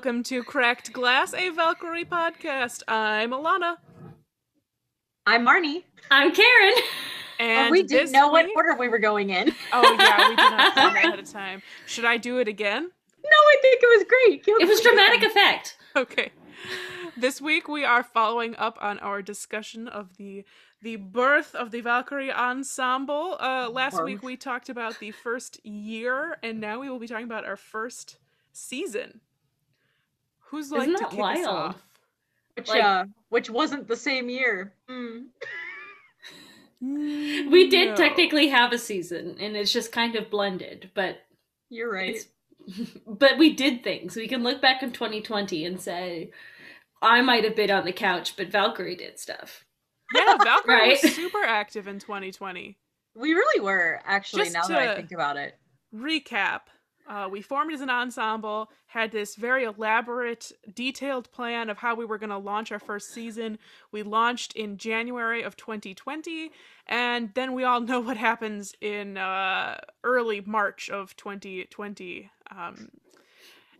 Welcome to Cracked Glass, a Valkyrie podcast. I'm Alana. I'm Marnie. I'm Karen. And we didn't this know what order we were going in. Oh yeah, we did not plan ahead of time. Should I do it again? No, I think it was great. Go It was dramatic effect. Okay. This week we are following up on our discussion of the the birth of the Valkyrie ensemble. Uh, last week we talked about the first year, and now we will be talking about our first season. Who's like Isn't to that kick us wild? off? Which, Like- uh, which wasn't the same year. Hmm. We did No. technically have a season, and it's just kind of blended, but You're right. but we did things. We can look back in 2020 and say, I might have been on the couch, but Valkyrie did stuff. Yeah, Valkyrie Right? was super active in 2020. We really were, actually, Just now that I think about it. recap uh, we formed as an ensemble had this very elaborate detailed plan of how we were going to launch our first season. We launched in january of 2020 and then we all know what happens in uh, early march of 2020 um,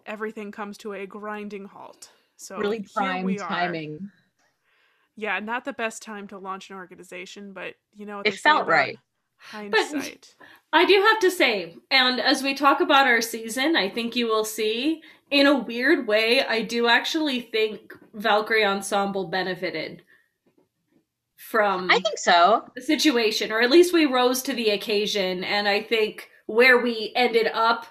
everything comes to a grinding halt. So really prime timing. yeah not the best time to launch an organization but you know It felt about hindsight I do have to say, and as we talk about our season, I think you will see, in a weird way, I do actually think Valkyrie Ensemble benefited from I think so. the situation, or at least we rose to the occasion. And I think where we ended up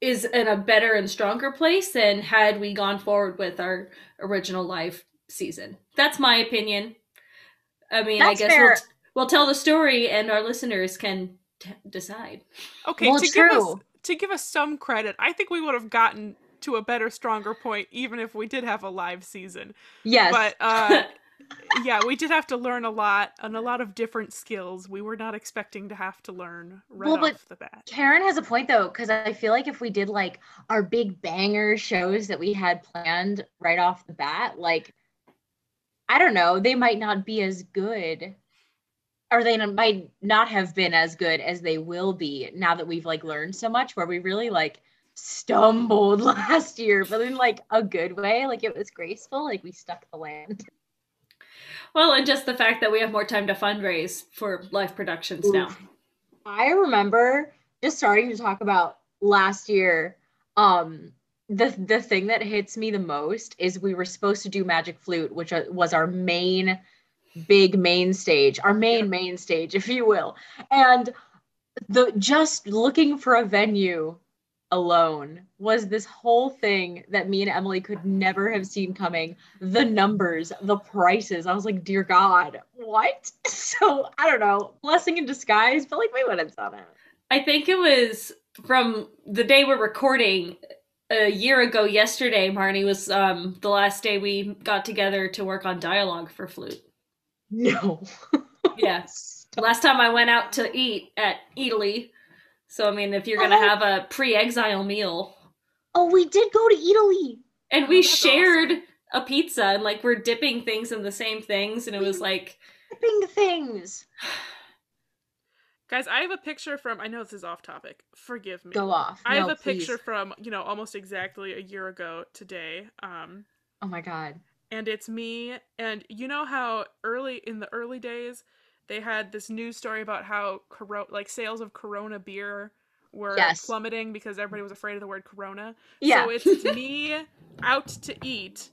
is in a better and stronger place than had we gone forward with our original live season. That's my opinion. I mean, That's I guess fair. we'll, we'll tell the story, and our listeners can t- decide. Okay, Well, to give us to give us some credit, I think we would have gotten to a better, stronger point even if we did have a live season. Yes. But uh yeah, we did have to learn a lot and a lot of different skills we were not expecting to have to learn right Well, but- off the bat. Karen has a point though, because I feel like if we did like our big banger shows that we had planned right off the bat, like I don't know, they might not be as good, or they might not have been as good as they will be now that we've like learned so much. Where we really like stumbled last year, but in like a good way, like it was graceful, like we stuck the land. Well, and just the fact that we have more time to fundraise for live productions now. I remember just starting to talk about last year. Um, the the thing that hits me the most is we were supposed to do Magic Flute, which uh, was our main big main stage, our main main stage, if you will. And the just looking for a venue alone was this whole thing that me and Emily could never have seen coming. The numbers, the prices. I was like, dear God, what? So I don't know, blessing in disguise, but like we would have done it. I think it was from the day we're recording a year ago yesterday, Marnie was um the last day we got together to work on dialogue for flute. No. Yes. Last time I went out to eat at Eataly. So I mean if you're gonna Oh. have a pre-exile meal. Oh, we did go to Eataly. And Oh, we that's shared a pizza and like we're dipping things in the same things and it was like dipping things. Guys, I have a picture from I know this is off topic. Forgive me. Go off. I have No, a picture from, you know, almost exactly a year ago today. Um Oh my god. And it's me and you know how early in the early days they had this news story about how coro- like sales of corona beer were Yes. plummeting because everybody was afraid of the word corona Yeah. so it's me out to eat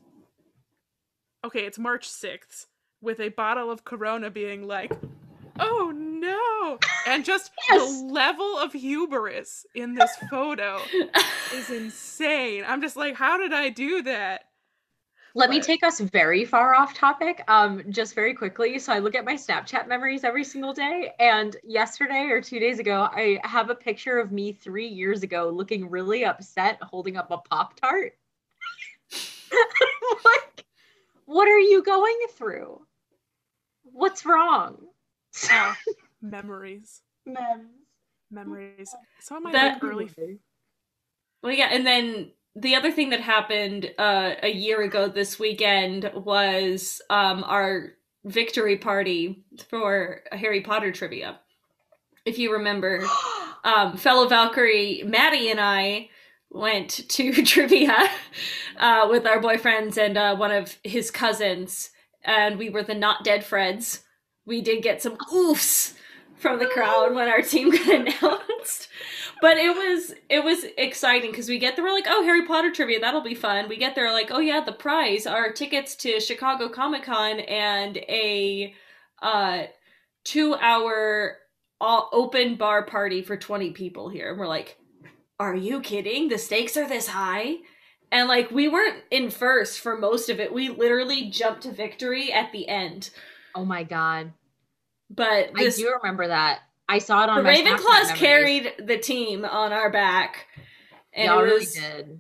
okay it's march 6th with a bottle of corona being like oh no and just Yes. the level of hubris in this photo is insane i'm just like how did i do that Let me take us very far off topic, um, just very quickly. So I look at my Snapchat memories every single day, and yesterday or two days ago, I have a picture of me three years ago looking really upset, holding up a Pop Tart. like, what are you going through? What's wrong? Ah, memories Mem. memories some of my That- like early Well, yeah, and then the other thing that happened uh, a year ago this weekend was um, our victory party for Harry Potter trivia. If you remember, um, fellow Valkyrie Maddie and I went to trivia uh, with our boyfriends and uh, one of his cousins, and we were the not dead Freds. We did get some oofs from the crowd when our team got announced. But it was it was exciting because we get there, we're like, oh, Harry Potter trivia, that'll be fun. We get there, like, oh yeah, the prize are tickets to Chicago Comic Con and a uh, two hour all open bar party for 20 people here. And we're like, are you kidding? The stakes are this high? And like we weren't in first for most of it. We literally jumped to victory at the end. Oh my god. But this, I do remember that. I saw it on the my Ravenclaws carried the team on our back. And Y'all it really was did.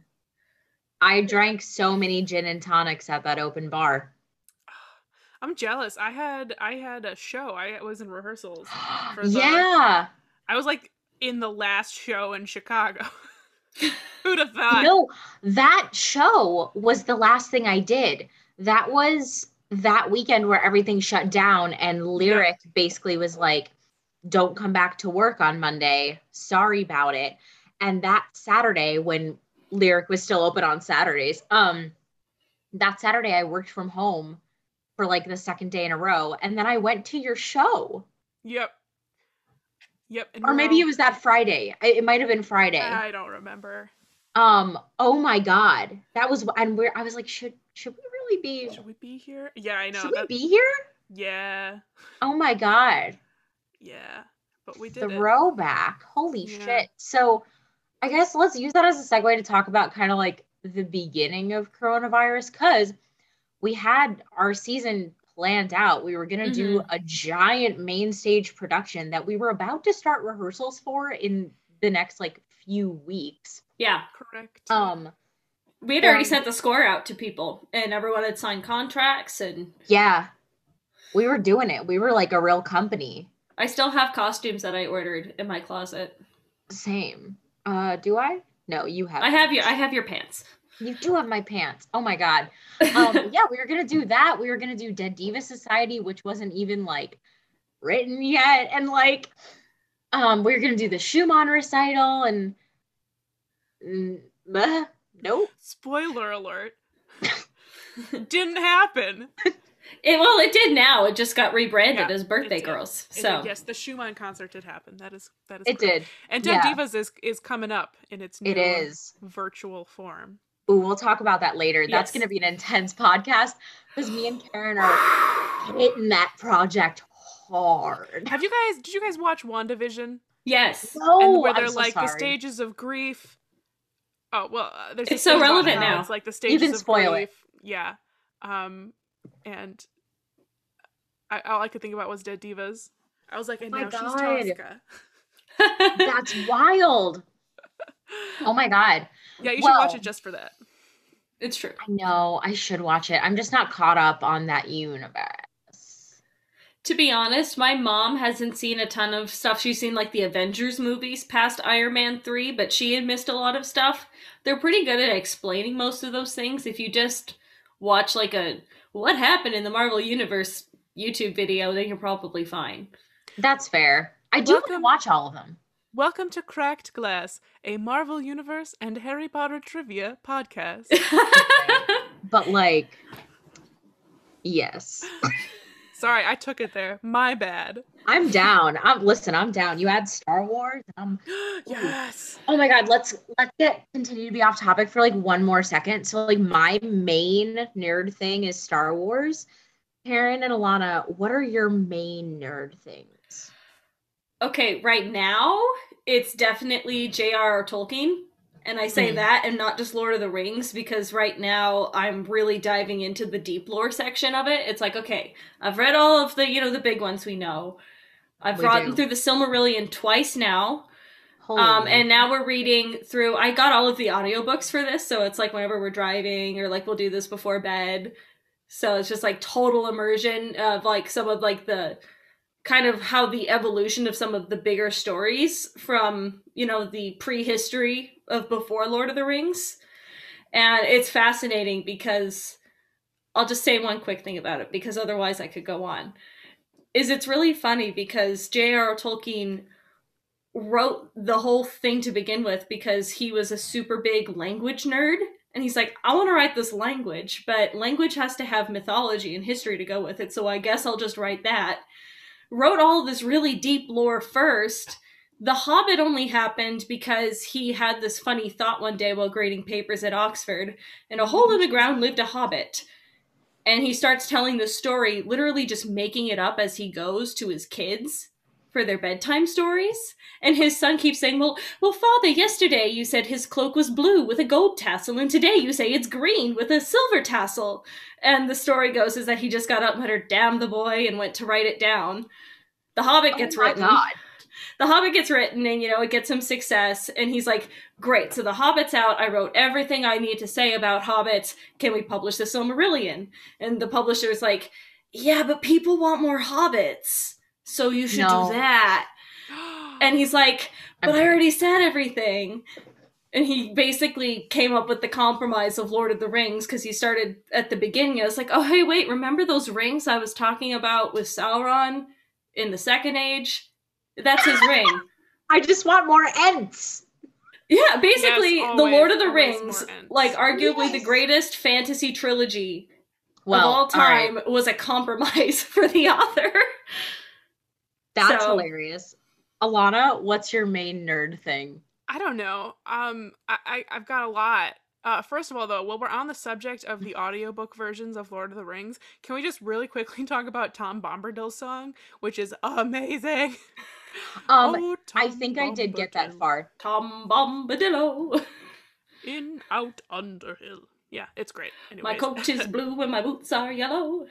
I drank so many gin and tonics at that open bar. I'm jealous. I had I had a show. I was in rehearsals. For the- yeah. I was like in the last show in Chicago. Who'd have thought? No, that show was the last thing I did. That was that weekend where everything shut down and Lyric basically was like, don't come back to work on Monday. Sorry about it. And that Saturday when Lyric was still open on Saturdays, um, that Saturday I worked from home for like the second day in a row. And then I went to your show. Yep. Yep. Or maybe it was that Friday. It might have been Friday. I don't remember. Um, oh my god. That was and we're I was like, should should we really be Should we be here? Yeah, I know. should we be here? yeah. Oh my god. Yeah. But we did it. Throwback. Holy Yeah. shit. So I guess let's use that as a segue to talk about kind of like the beginning of coronavirus because we had our season planned out. We were gonna do Mm-hmm. a giant main stage production that we were about to start rehearsals for in the next like few weeks. yeah. Correct. Um We had already Um, sent the score out to people and everyone had signed contracts and yeah. We were doing it. We were like a real company. I still have costumes that I ordered in my closet. Same. Uh, do I? No, you have. I have your I have your pants. You do have my pants. Oh my god. Um, yeah, we were gonna do that. We were gonna do Dead Diva Society, which wasn't even like written yet, and like, um, we were gonna do the Schumann recital, and mm, bleh, nope. Spoiler alert. Didn't happen. It, well, it did now. It just got rebranded Yeah, as Birthday. Girls. So yes, the Schumann concert did happen. That is that is It correct. did. And Dead yeah. Divas is is coming up in its new It is. virtual form. Ooh, we'll talk about that later. That's gonna be an intense podcast because me and Karen are hitting that project hard. Have you guys did you guys watch WandaVision? yes, No, and where I'm they're so like the stages of grief. Oh well, uh, there's It's so relevant now. now. It's like the stages can of spoil it. Yeah, um, and I, all I could think about was Dead Divas. I was like, and Oh my now she's God. Tosca. That's wild. Oh my god. Yeah, you should watch it just for that. it's true. I know I should watch it. I'm just not caught up on that universe. To be honest, my mom hasn't seen a ton of stuff. She's seen like the Avengers movies past Iron Man 3, but she had missed a lot of stuff. They're pretty good at explaining most of those things. If you just watch like a what happened in the Marvel Universe YouTube video, then you're probably fine. That's fair. I do Welcome. watch all of them. Welcome to Cracked Glass, a Marvel Universe and Harry Potter trivia podcast. But like yes. Sorry, I took it there. My bad. I'm down. I'm listen, I'm down. You add Star Wars. I'm um, yes. Oh my god, let's let's get continue to be off topic for like one more second. So like my main nerd thing is Star Wars. Karen and Alana, what are your main nerd things? okay, right now it's definitely J.R.R. Tolkien. And I say Mhm. that and not just Lord of the Rings because right now I'm really diving into the deep lore section of it. It's like, okay, I've read all of the, you know, the big ones we know. I've We gotten do. through the Silmarillion twice now. Um, and now we're reading through I got all of the audiobooks for this, so it's like whenever we're driving or like we'll do this before bed. So it's just like total immersion of like some of like the kind of how the evolution of some of the bigger stories from, you know, the prehistory of before Lord of the Rings. And it's fascinating because I'll just say one quick thing about it because otherwise I could go on. Is it's really funny because J.R.R. Tolkien wrote the whole thing to begin with because he was a super big language nerd. And he's like, I want to write this language, but language has to have mythology and history to go with it. So I guess I'll just write that. Wrote all this really deep lore first. The Hobbit only happened because he had this funny thought one day while grading papers at Oxford. In a hole in the ground lived a hobbit. And he starts telling the story, literally just making it up as he goes to his kids for their bedtime stories. And his son keeps saying, Well, well, father, yesterday you said his cloak was blue with a gold tassel, and today you say it's green with a silver tassel. And the story goes is that he just got up, and muttered, Damn the boy, and went to write it down. The Hobbit oh gets oh my written. God. The Hobbit gets written, and you know, it gets him success. And he's like, Great, so the Hobbit's out. I wrote everything I need to say about Hobbits. Can we publish the Silmarillion? And the publisher's like, Yeah, but people want more Hobbits. So you should No. do that. And he's like, but I Okay. already said everything. And he basically came up with the compromise of Lord of the Rings because he started at the beginning. I was like, oh, hey, wait, remember those rings I was talking about with Sauron in the Second Age? That's his ring. I just want more Ents. Yeah, basically, Yes, the Lord of the Rings, like arguably the greatest fantasy trilogy Well, of all time, was a compromise for the author. That's So- hilarious. Alana, what's your main nerd thing? I don't know. Um, I, I I've got a lot. Uh, first of all, though, while we're on the subject of the audiobook versions of Lord of the Rings, can we just really quickly talk about Tom Bombadil's song, which is amazing? Um, Oh, I Tom think I did get that far. Tom Bombadillo. In out under hill. Yeah, it's great. Anyways, My coat is blue and my boots are yellow.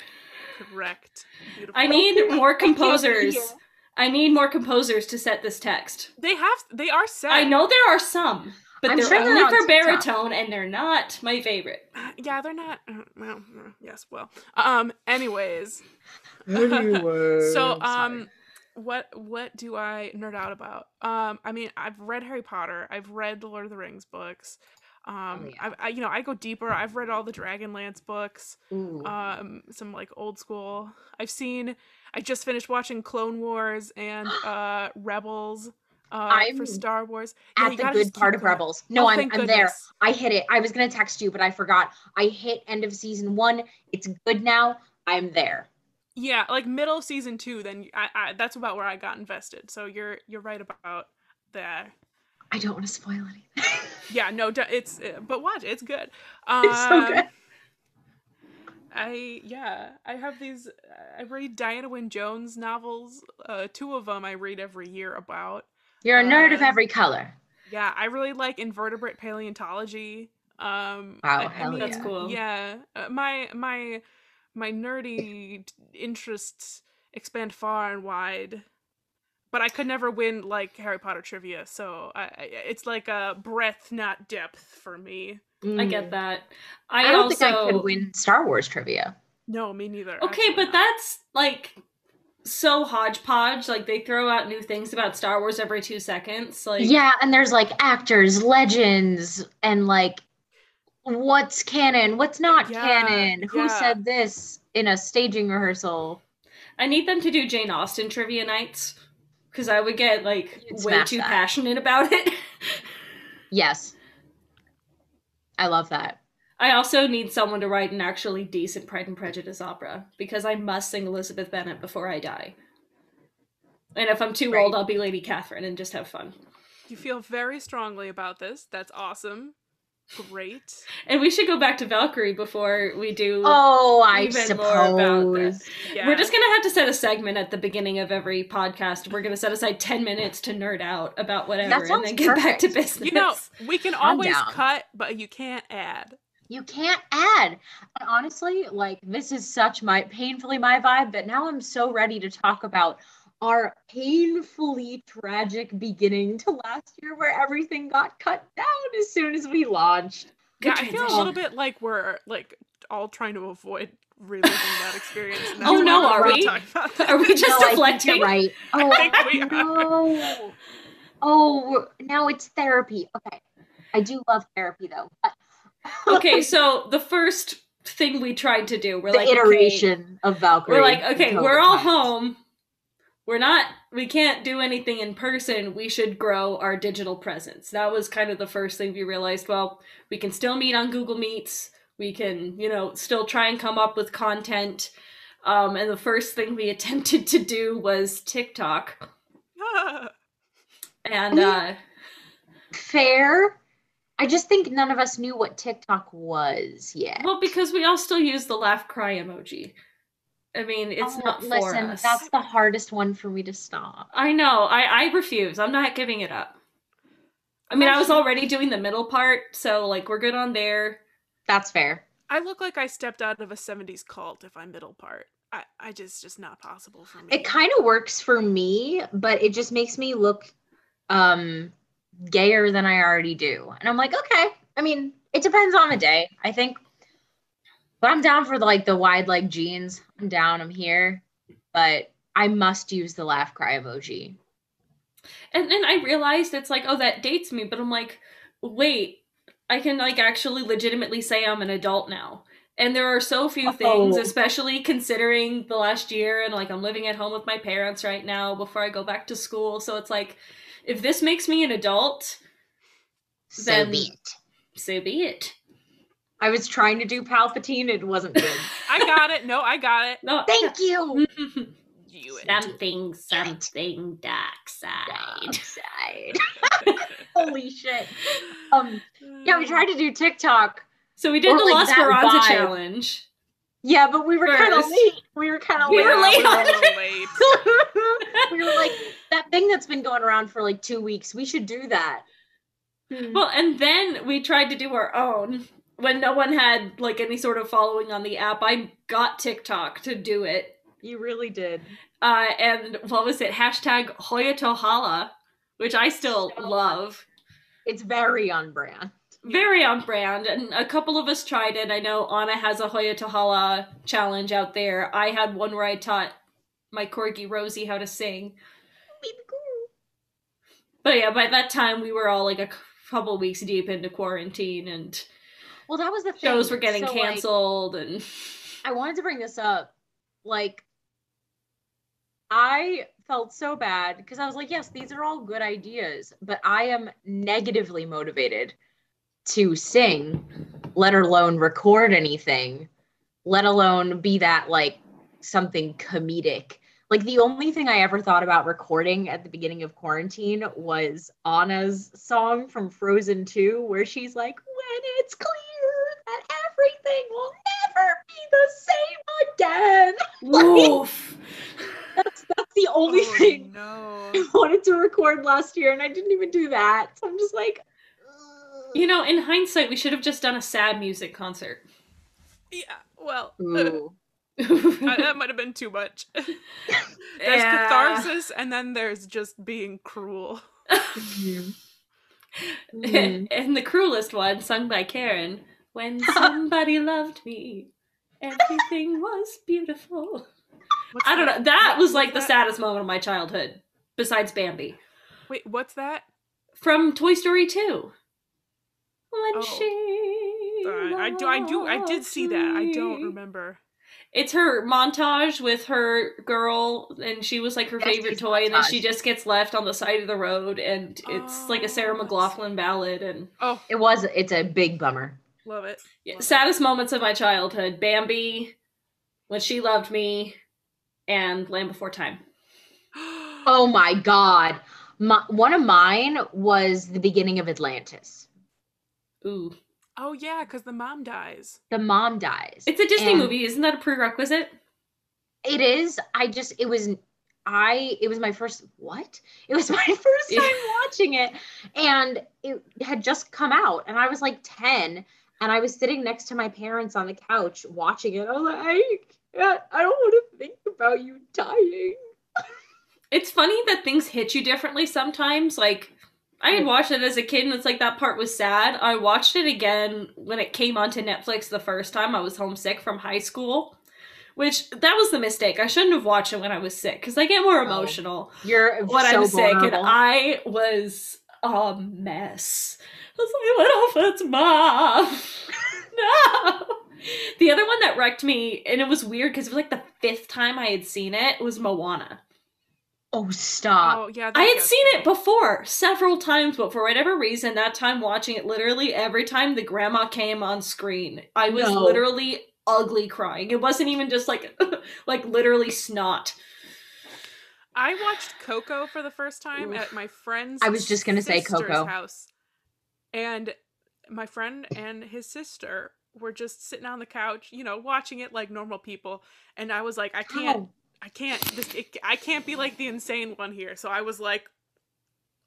correct. Beautiful. I need more I composers. Hear. I need more composers to set this text. They have. They are set. I know there are some, but I'm they're sure they're only on for TikTok. baritone, and they're not my favorite. Uh, Yeah, they're not. uh, Well, uh, yes. Well. Um. Anyways. Anyway, so sorry. um what what do i nerd out about um i mean i've read harry potter i've read the lord of the rings books um Oh, yeah. I've, I, you know i go deeper i've read all the dragonlance books Ooh. um some like old school i've seen i just finished watching clone wars and uh rebels uh for star wars Yeah, at the good part of. Rebels. No, Oh, I'm, I'm there. I hit it. I was gonna text you, but I forgot. I hit end of season one. It's good now. I'm there. yeah like middle of season two then I, I that's about where i got invested so you're you're right about that I don't want to spoil anything. Yeah, no, it's uh, but watch, it's good. Um, It's so good. I yeah, I have these. I read Diana Wynne Jones novels. Uh, two of them I read every year about. You're a nerd of Uh, every color. Yeah, I really like invertebrate paleontology. Um, Wow, I- I hell mean, That's cool. Yeah, uh, my my my nerdy interests expand far and wide, but I could never win like Harry Potter trivia. So I, I, it's like a breadth, not depth for me. I Mm. get that. I, I, don't also think I could win Star Wars trivia. No, me neither. Okay, actually but not. that's like so hodgepodge. Like they throw out new things about Star Wars every two seconds. Like yeah, and there's like actors, legends, and like what's canon, what's not Yeah, canon, who yeah. said this in a staging rehearsal. I need them to do Jane Austen trivia nights because I would get like You'd way too that. passionate about it. Yes. I love that. I also need someone to write an actually decent Pride and Prejudice opera because I must sing Elizabeth Bennet before I die. And if I'm too Right. old, I'll be Lady Catherine and just have fun. You feel very strongly about this. That's awesome. Great. And we should go back to Valkyrie before we do. Oh, I Even more about that. suppose. Yeah. We're just gonna have to set a segment at the beginning of every podcast. We're gonna set aside ten minutes to nerd out about whatever, and sounds then get back to business. You know, we can I'm always down. cut, but you can't add. You can't add. And honestly, like this is such my painfully my vibe but now I'm so ready to talk about our painfully tragic beginning to last year where everything got cut down as soon as we launched. Yeah, I feel a little bit like we're like all trying to avoid reliving that experience. and Oh, no, we're we? talking about that. Are we just No, I think deflecting? right. Oh, think we are. no. Oh, now it's therapy. Okay. I do love therapy though. But okay, so the first thing we tried to do, we're the like, okay, iteration of Valkyrie. we're like, okay, we're all times. home. We're not we can't do anything in person. We should grow our digital presence. That was kind of the first thing we realized. Well we can still meet on google meets. We can you know still try and come up with content. Um, and the first thing we attempted to do was tiktok. And uh Fair. I just think none of us knew what TikTok was yet. well because we all still use the laugh cry emoji i mean it's Oh, not for listen. us That's the hardest one for me to stop. I know. I I refuse. I'm not giving it up. I mean, I was already doing the middle part, so like we're good on there. That's fair. I look like I stepped out of a 70s cult if I'm middle part. I, I just just not possible for me. It kind of works for me, but it just makes me look um gayer than I already do. And I'm like, okay. I mean, it depends on the day, I think. But I'm down for the, like the wide leg jeans. I'm down. I'm here. But I must use the laugh cry emoji. And then I realized it's like, oh, that dates me, but I'm like, wait, I can like actually legitimately say I'm an adult now. And there are so few oh. things, Oh. especially considering the last year and like I'm living at home with my parents right now before I go back to school. So it's like, if this makes me an adult, So Then- be it. so be it. I was trying to do Palpatine. It wasn't good. I got it. No, I got it. No, Thank you. You something, something dark side. Outside. Holy shit. Um, yeah, we tried to do TikTok. So we did the like, La that challenge. Yeah, but we were kind of late. We were kind of We late. were late we were on late. we were like that thing that's been going around for like two weeks. We should do that. Well, and then we tried to do our own when no one had like any sort of following on the app. I got TikTok to do it. you really did. Uh, and what was it? Hashtag Hoya Tohala, which I still So love. It's very on brand. Very on brand. And a couple of us tried it. I know Anna has a Hoya Tohala challenge out there. I had one where I taught my corgi Rosie how to sing. But yeah, by that time we were all like a couple weeks deep into quarantine and Well, that was the thing. shows were getting So, like, canceled and I wanted to bring this up. Like, I felt so bad because I was like, yes, these are all good ideas, but I am negatively motivated to sing, let alone record anything, let alone be that like something comedic. Like, the only thing I ever thought about recording at the beginning of quarantine was Anna's song from Frozen 2, where she's like, when it's clear that everything will never be the same again. Woof. That's that's the only Oh, thing no. I wanted to record last year, and I didn't even do that. So I'm just like, ugh. You know, in hindsight, we should have just done a sad music concert. Yeah, well, uh, that might have been too much. there's Yeah. catharsis, and then there's just being cruel. Mhm. Mhm. and the cruelest one, sung by Karen. When somebody loved me, everything was beautiful. What's I don't know. That was like the What's saddest moment of my childhood, besides Bambi. Wait, what's that? From Toy Story 2. When Oh. she. Uh, I do. I do. I did see that. I don't remember. It's her montage with her girl, and she was like her Yes, favorite she's toy, and then she just gets left on the side of the road, and it's like a Sarah Oh, McLachlan ballad. And Oh, It was. It's a big bummer. Love it. yeah, Love it. saddest moments of my childhood: Bambi, when she loved me, and Land Before Time. Oh my god. My, one of mine was the beginning of Atlantis. Ooh, Oh yeah, because the mom dies. The mom dies. it's a Disney And- movie. Isn't that a prerequisite? It is. I just. It was. I. It was my first. What? It was my first time watching it, and it had just come out, and I was like ten, and I was sitting next to my parents on the couch watching it. I was like, I, I don't want to think about you dying. It's funny that things hit you differently sometimes. Like, I had mm. watched it as a kid and it's like that part was sad. I watched it again when it came onto Netflix the first time. I was homesick from high school, which that was the mistake. I shouldn't have watched it when I was sick because I get more Oh. emotional You're when so I'm sick. And. I was a mess. I was like, Little mom. no. The other one that wrecked me, and it was weird because it was like the fifth time I had seen it, was Moana. Oh, stop. Oh yeah, I had seen me. it before several times, but for whatever reason, that time watching it, literally every time the grandma came on screen, I was No. literally ugly crying. It wasn't even just like like literally snot. I watched Coco for the first time Oof. at my friend's. I was just gonna say Coco. House, and my friend and his sister were just sitting on the couch, you know, watching it like normal people. And I was like, I can't? I can't, this, it, I can't be like the insane one here. So I was like,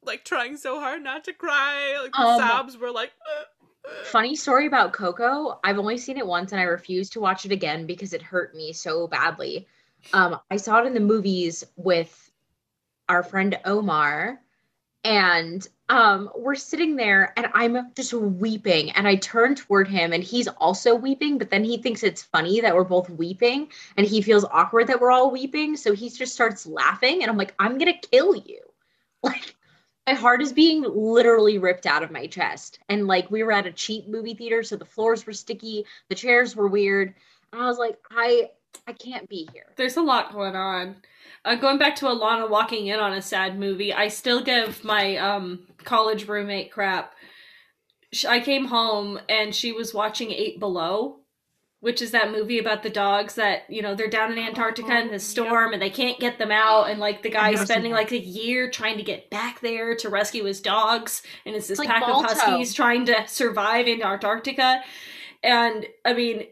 like trying so hard not to cry. Like the Um, sobs were like. "Uh, uh." Funny story about Coco. I've only seen it once and I refuse to watch it again because it hurt me so badly. Um, I saw it in the movies with our friend Omar, and um, we're sitting there and I'm just weeping. And I turn toward him and he's also weeping, but then he thinks it's funny that we're both weeping and he feels awkward that we're all weeping. So he just starts laughing, and I'm like, I'm gonna kill you. Like, my heart is being literally ripped out of my chest. And like we were at a cheap movie theater, so the floors were sticky, the chairs were weird. And I was like, I I can't be here. There's a lot going on. Uh, going back to Alana walking in on a sad movie, I still give my um, college roommate crap. I came home and she was watching Eight Below, which is that movie about the dogs that you know they're down in Antarctica in Oh, the storm and they can't get them out, and like the guy's spending like a year trying to get back there to rescue his dogs, and it's this It's like pack Balto. of huskies trying to survive in Antarctica. And I mean,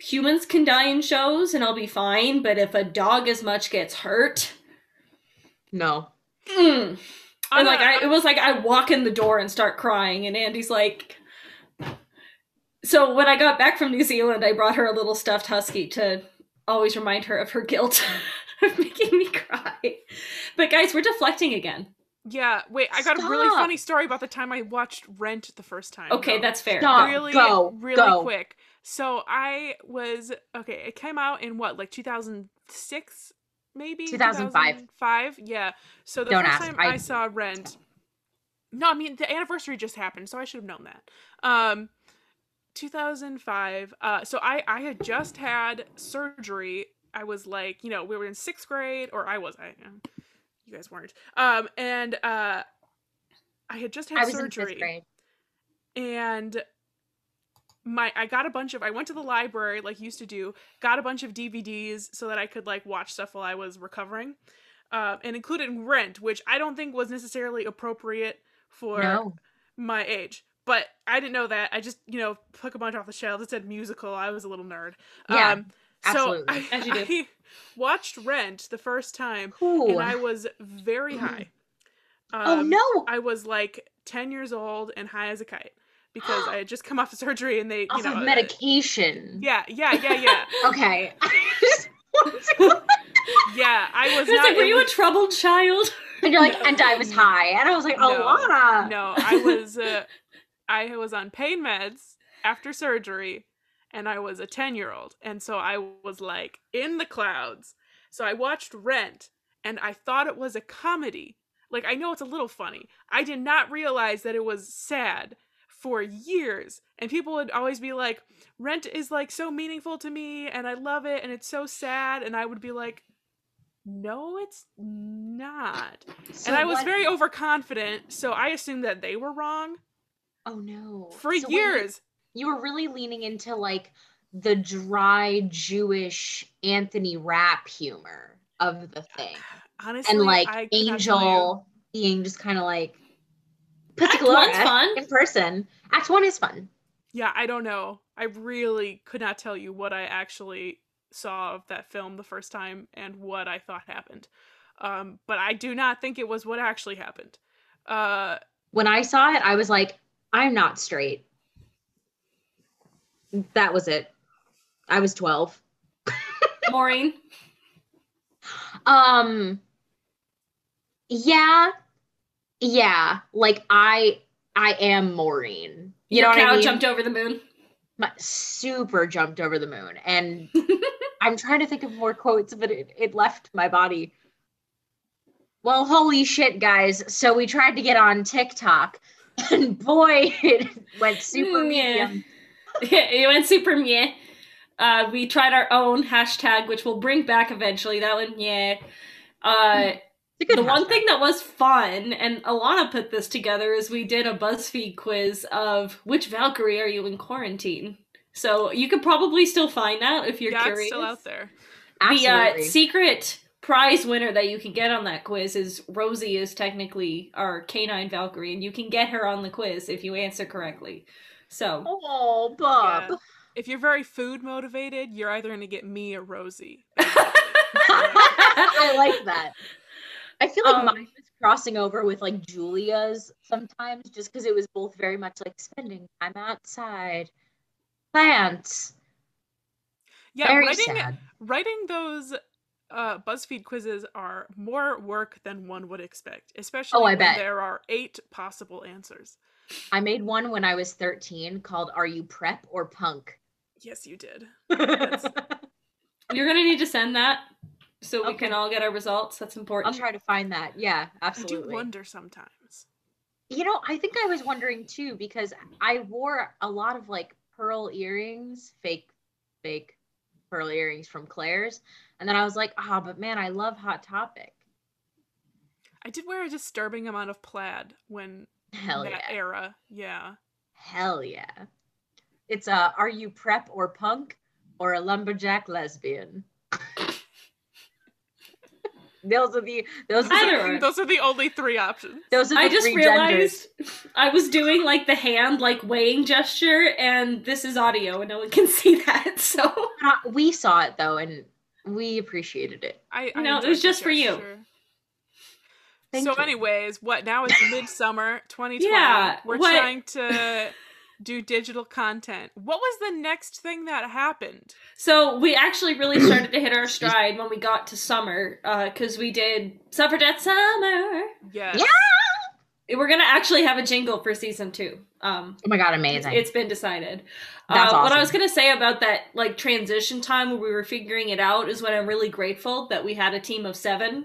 humans can die in shows and I'll be fine, but if a dog as much gets hurt, No. mm. I'm and like not- I, it was like I walk in the door and start crying, and Andy's like. So when I got back from New Zealand, I brought her a little stuffed husky to always remind her of her guilt of making me cry. But guys, we're deflecting again. yeah, wait, I got a really funny story about the time I watched Rent the first time. Okay, though. that's fair. Stop. really go, really go. quick so i was okay it came out in what like 2006 maybe? 2005. 2005 yeah. So the Don't first ask, time I- I... saw rent no i mean the anniversary just happened so i should have known that. Um 2005 uh so i i had just had surgery. I was like you know we were in sixth grade or i was i um, you guys weren't. Um and uh i had just had I was in surgery. and my I got a bunch of I went to the library like used to do, got a bunch of DVDs so that I could like watch stuff while I was recovering. Uh, and included Rent, which I don't think was necessarily appropriate for No. my age. But I didn't know that. I just, you know, took a bunch off the shelves. It said musical. I was a little nerd. Yeah, um, absolutely. So I, As you do. I watched Rent the first time, Ooh. and I was very high. oh Um, no. I was like 10 years old and high as a kite because I had just come off of surgery and they, you Off know, of uh, medication. yeah, yeah, yeah, yeah, Okay. yeah. I was I was not. like, were you a troubled child? And you're like, and I was high. And I was like, No, Alana. no, I was. Uh, I was on pain meds after surgery, and I was a ten-year-old, and so I was like in the clouds. So I watched Rent, and I thought it was a comedy. Like I know it's a little funny. I did not realize that it was sad for years. And people would always be like, Rent is like so meaningful to me and I love it and it's so sad. And I would be like, no, it's not. So and I was what- very overconfident, so I assumed that they were wrong Oh no. for So years. you were really leaning into like the dry Jewish Anthony Rapp humor of the thing. Honestly, and like I could not tell you. Angel being just kind of like puts Act a glow one's fun. in person. Act one is fun. Yeah, I don't know. I really could not tell you what I actually saw of that film the first time and what I thought happened. Um, but I do not think it was what actually happened. Uh, When I saw it, I was like, I'm not straight. That was it. I was 12. Maureen. Um yeah. Yeah, like I I am Maureen. You Your know what cow I mean? jumped over the moon. My- super jumped over the moon and I'm trying to think of more quotes but it, it left my body. Well, holy shit, guys. So we tried to get on TikTok and boy, it went super Mm, yeah. medium. it went super meh. Uh, we tried our own hashtag, which we'll bring back eventually. That one, yeah. Uh, It's a good the one thing that was fun, and Alana put this together, is we did a BuzzFeed quiz of which Valkyrie are you in quarantine. So you could probably still find that if you're yeah, curious. it's still out there. The uh, secret prize winner that you can get on that quiz is Rosie is technically our canine Valkyrie, and you can get her on the quiz if you answer correctly. So oh, Bob. Yeah. If you're very food motivated, you're either going to get me or Rosie. I like that. I feel like Um, mine was crossing over with like Julia's sometimes, just because it was both very much like spending time outside, plants. Yeah, very writing sad. writing those uh, BuzzFeed quizzes are more work than one would expect, especially Oh, I when bet. there are eight possible answers. I made one when I was 13 called "Are You Prep or Punk?" Yes, you did. you're gonna need to send that so we Okay. can all get our results. That's important. I'll try to find that. Yeah, absolutely. I do wonder sometimes. You know, I think I was wondering too because I wore a lot of like pearl earrings, fake, fake pearl earrings from Claire's, and then I was like, ah, but man, I love Hot Topic. I did wear a disturbing amount of plaid when Hell that yeah, era. Yeah. hell yeah. It's a are you prep or punk or a lumberjack lesbian? Those are the those are the. Those are the only three options. those are the I just three realized genders. I was doing like the hand like weighing gesture, and this is audio, and no one can see that. So Uh, We saw it though, and we appreciated it. I, I No, it was the just for you. Thank so, you. anyways, what now? It's midsummer 2020. Yeah, We're what- trying to do digital content. What was the next thing that happened? So we actually really started to hit our stride when we got to summer, because we did Suffragette Summer. Yes. Yeah! We're gonna actually have a jingle for season two. Um, Oh my god, amazing! it's been decided. That's uh, What I was gonna say about that like transition time where we were figuring it out is when I'm really grateful that we had a team of seven,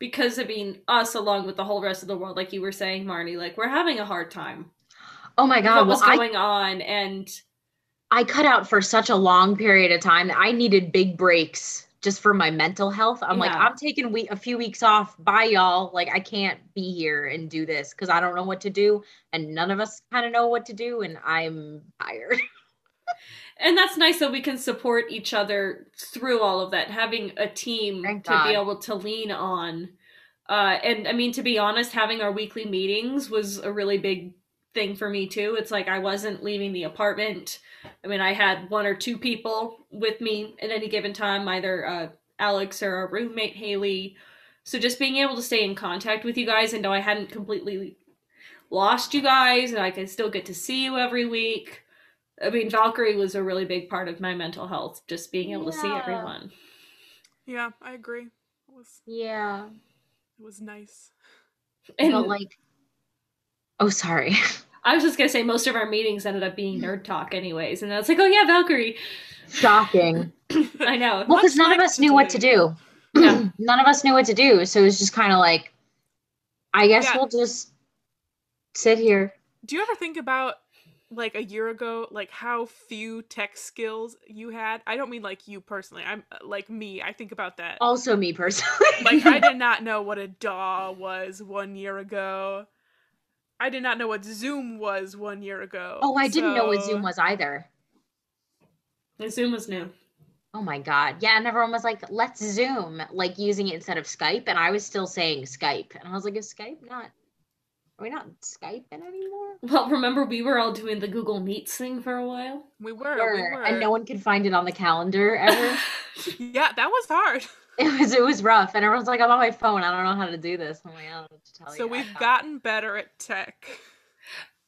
because I mean us along with the whole rest of the world, like you were saying, Marnie, like we're having a hard time. Oh my god, what well, was I going on and I cut out for such a long period of time that I needed big breaks just for my mental health. I'm like, I'm taking we- a few weeks off. Bye, y'all. Like, I can't be here and do this because I don't know what to do, and none of us kind of know what to do, and I'm tired. and that's nice that we can support each other through all of that having a team Thank to God. be able to lean on uh and i mean to be honest having our weekly meetings was a really big thing for me too it's like i wasn't leaving the apartment i mean i had one or two people with me at any given time either uh alex or our roommate haley so just being able to stay in contact with you guys and know i hadn't completely lost you guys and i can still get to see you every week I mean, Valkyrie was a really big part of my mental health, just being able to see everyone. Yeah, I agree. It was Yeah, it was nice. And but like, oh, sorry. I was just gonna say, most of our meetings ended up being nerd talk, anyways. And I was like, oh yeah, Valkyrie. Shocking. I know. Well, because none of us knew what to do. Yeah. none of us knew what to do, so it was just kind of like, I guess Yeah. we'll just sit here. Do you ever think about like a year ago, like how few tech skills you had? I don't mean like you personally. I'm uh, like me. I think about that. Also, me personally. Like I did not know what a DAW was one year ago. I did not know what Zoom was one year ago. Oh, I didn't know what Zoom was either. Zoom was new. Oh my god. Yeah, and everyone was like, let's Zoom, like using it instead of Skype. And I was still saying Skype. And I was like, is Skype not are we not Skyping anymore? Well, remember we were all doing the Google Meets thing for a while. We were, Were- we were. And no one could find it on the calendar ever. Yeah, that was hard. It was it was rough. And everyone's like, I'm on my phone. I don't know how to do this. I'm like, I don't know what to tell So you. I we've gotten better at tech.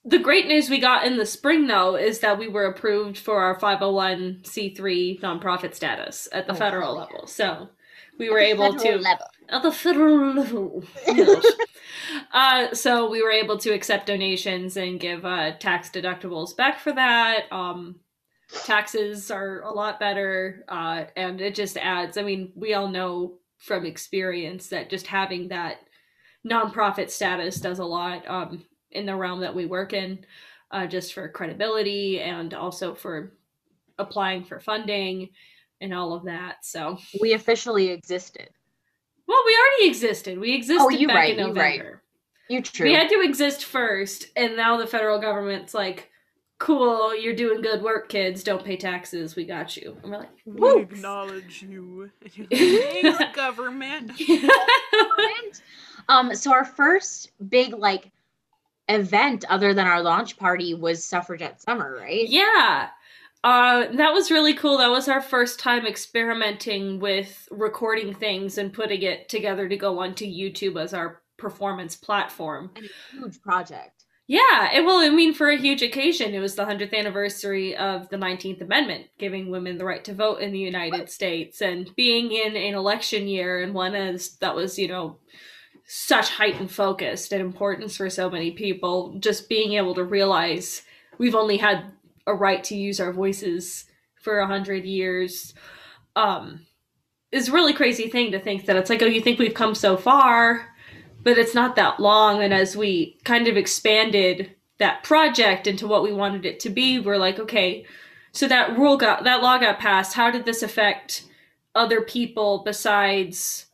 the great news we got in the spring, though, is that we were approved for our 501c3 nonprofit status at the Oh, federal yeah. level. So we were able to. level. at the federal level. Uh, so we were able to accept donations and give uh, tax deductibles back for that. Um, taxes are a lot better, uh, and it just adds. I mean, we all know from experience that just having that nonprofit status does a lot um, in the realm that we work in, uh, just for credibility and also for applying for funding and all of that. So We officially existed. Well, we already existed. We existed Oh, you back right, in you right. November. You true. We had to exist first, and now the federal government's like, "Cool, you're doing good work, kids. Don't pay taxes. We got you." And we're like, We acknowledge you. Thanks, government. um, so our first big like event other than our launch party was suffragette summer, right? Yeah. Uh, that was really cool. That was our first time experimenting with recording things and putting it together to go onto YouTube as our performance platform. And a huge project. Yeah, it, well, I mean, for a huge occasion, it was the 100th anniversary of the 19th Amendment, giving women the right to vote in the United States, and being in an election year and one as that was, you know, such heightened focus and importance for so many people, just being able to realize we've only had a right to use our voices for a hundred years, um, is a really crazy thing to think that it's like, oh, you think we've come so far, but it's not that long. And as we kind of expanded that project into what we wanted it to be, we're like, okay, so that rule got that law got passed. How did this affect other people besides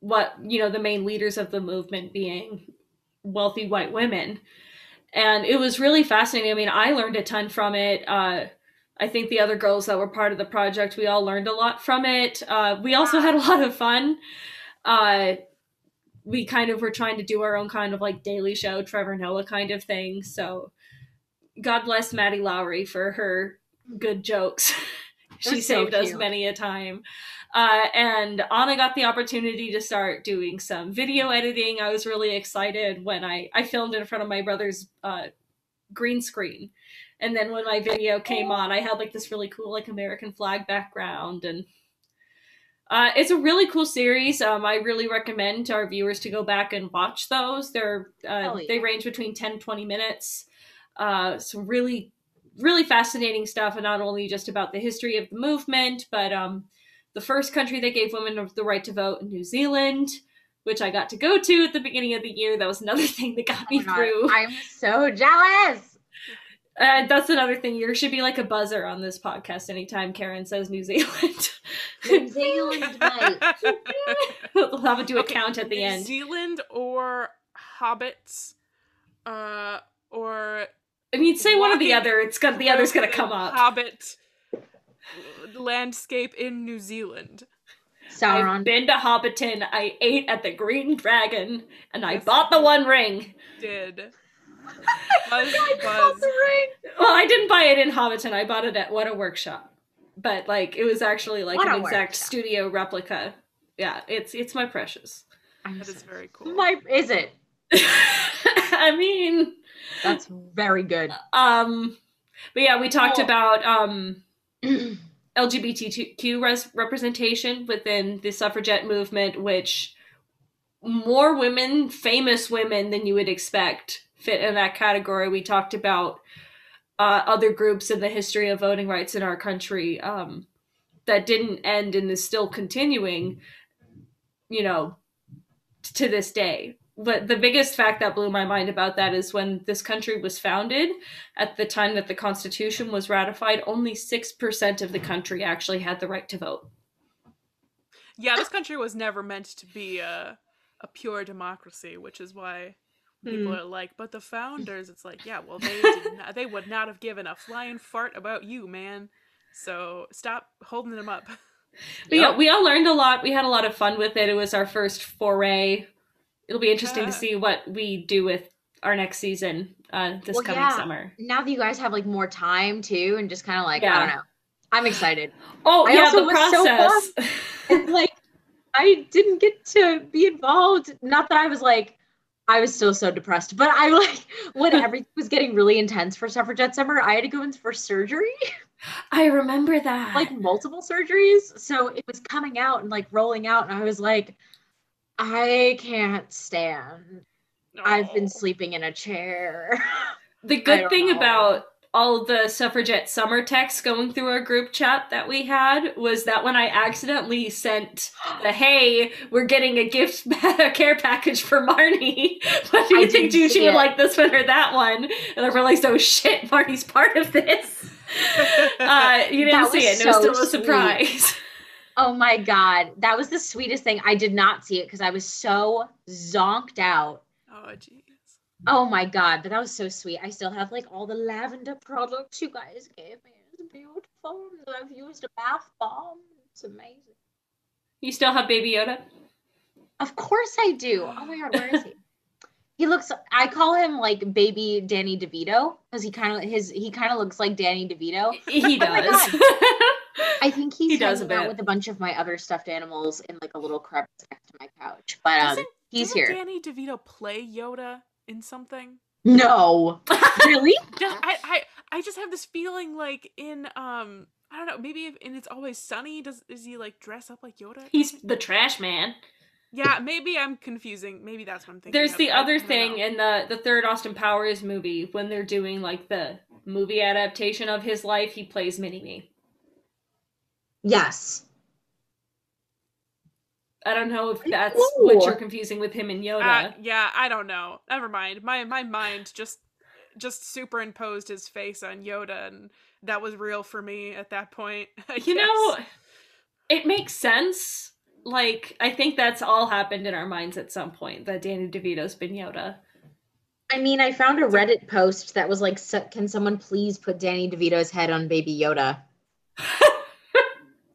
what you know the main leaders of the movement being wealthy white women? And it was really fascinating. I mean, I learned a ton from it. Uh, I think the other girls that were part of the project, we all learned a lot from it. Uh, we also had a lot of fun. Uh, we kind of were trying to do our own kind of like Daily Show, Trevor Noah kind of thing. So, God bless Maddie Lowry for her good jokes. she They're so saved us many a time. Uh, and Anna got the opportunity to start doing some video editing. I was really excited when I, I filmed in front of my brother's uh, green screen. And then when my video came on, I had like this really cool like American flag background and uh, it's a really cool series. Um, I really recommend to our viewers to go back and watch those. They're uh, yeah. they range between 10, 20 minutes. Uh, some really really fascinating stuff, and not only just about the history of the movement, but um, the first country that gave women the right to vote, New Zealand, which I got to go to at the beginning of the year. That was another thing that got Oh me through. I'm so jealous. Uh, that's another thing. There should be like a buzzer on this podcast anytime Karen says New Zealand. New Zealand, mate. we'll have to do a Okay, count at the New end. New Zealand or hobbits, uh, or I mean, say one or the other. It's gonna the other's gonna come up. Hobbit landscape in New Zealand. Sauron. I've been to Hobbiton. I ate at the Green Dragon, and I Yes, bought the One Ring. Did buzz I buzz. the ring. Well, I didn't buy it in Hobbiton. I bought it at Weta Workshop, but like it was actually like What an exact Workshop. studio replica. Yeah, it's it's my precious. I'm That is so- very cool. My is it? I mean, That's very good. um, but yeah, we talked Cool. about um LGBTQ res- representation within the suffragette movement, which more women, famous women than you would expect, fit in that category. We talked about uh, other groups in the history of voting rights in our country um, that didn't end and is still continuing, you know, to this day. But the biggest fact that blew my mind about that is when this country was founded, at the time that the Constitution was ratified, only 6% of the country actually had the right to vote. Yeah, this country was never meant to be a a pure democracy, which is why people Hmm. are like, but the founders, it's like, yeah, well, they not, they would not have given a flying fart about you, man. So stop holding them up. But yeah, we all learned a lot. We had a lot of fun with it. It was our first foray. It'll be interesting Yeah. to see what we do with our next season uh, this Well, coming yeah. summer. now that you guys have like more time too, and just kind of like I don't know. I'm excited. Oh I yeah, also the was so process. And like I didn't get to be involved. Not that I was like I was still so depressed, but I like when everything was getting really intense for suffragette summer, I had to go in for surgery, I remember that. like multiple surgeries. So it was coming out and like rolling out, and I was like, I can't stand. I've been sleeping in a chair. The good thing know. about all the suffragette summer texts going through our group chat that we had was that when I accidentally sent the hey, we're getting a gift a care package for Marnie. What do I you think? didn't Do she would like this one or that one? And they're like, so shit, Marnie's part of this. Uh, you didn't see was it. It was so still a surprise. Oh my god, that was the sweetest thing. I did not see it because I was so zonked out. Oh jeez. Oh my god, but that was so sweet. I still have like all the lavender products you guys gave me. It's beautiful. I've used a bath bomb. It's amazing. You still have Baby Yoda? Of course I do. Oh my god, where is he? He looks. I call him like baby Danny DeVito because he kind of his he kind of looks like Danny DeVito. He Oh does. I think he's He does a hanging out with a bunch of my other stuffed animals in like a little crevice next to my couch. But um, Doesn't- he's Doesn't here. Danny DeVito play Yoda in something? No, really? Just, I, I, I just have this feeling like in um, I don't know, maybe if, in It's Always Sunny, does is he like dress up like Yoda? He's the trash man. Yeah, maybe I'm confusing. Maybe that's what I'm thinking. There's of. the I- I other thing know. in the the third Austin Powers movie when they're doing like the movie adaptation of his life. He plays Mini Me. Yes. I don't know if that's know. what you're confusing with him and Yoda. Uh, yeah, I don't know. Never mind. My my mind just just superimposed his face on Yoda, and that was real for me at that point. I you know, it makes sense. Like I think that's all happened in our minds at some point that Danny DeVito's been Yoda. I mean, I found a Reddit post that was like, "So- "Can someone please put Danny DeVito's head on Baby Yoda?"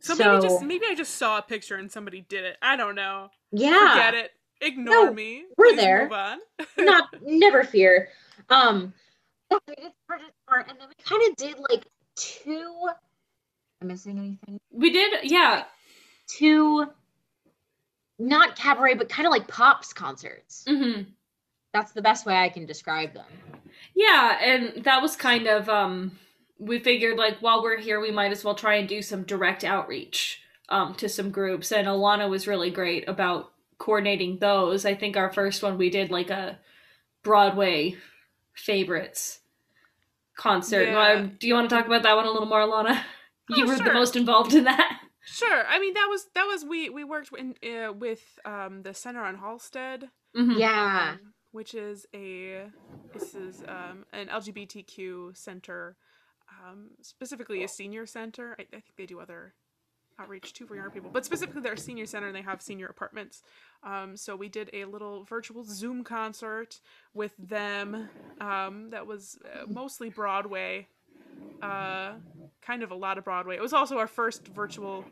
so, maybe just maybe I just saw a picture and somebody did it. I don't know. Yeah. Forget it. Ignore No, me. we're Please there. Move on. not never fear. Um, yeah, we did Project Art, and then we kind of did like two. Am missing anything? We did, yeah. Two, not cabaret, but kind of like pops concerts. hmm That's the best way I can describe them. Yeah, and that was kind of um we figured like while we're here we might as well try and do some direct outreach um to some groups and Alana was really great about coordinating those. I think our first one we did like a Broadway favorites concert. Yeah. Uh, do you want to talk about that one a little more, Alana? You Oh, were the most involved in that. Sure. I mean, that was that was we we worked in, uh, with um the Center on Halsted. Mhm. Yeah. um, which is a this is um, an LGBTQ center, um, specifically a senior center. I, I think they do other outreach too for younger people, but specifically they're senior center and they have senior apartments. Um, so we did a little virtual Zoom concert with them. Um, that was uh, mostly Broadway, uh, kind of a lot of Broadway. It was also our first virtual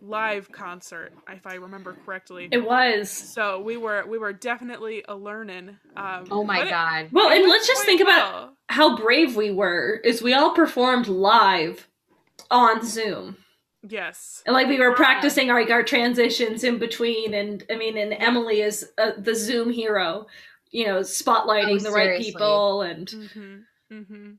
live concert, if I remember correctly. It was. So we were we were definitely a learning. Um, Oh my but it- god. Well, it and let's just think about how brave we were is we all performed live on Zoom. Yes. And like we were practicing our, like our transitions in between and I mean and Emily is uh, the Zoom hero, you know, spotlighting Oh, the right people and Mm-hmm. Mm-hmm.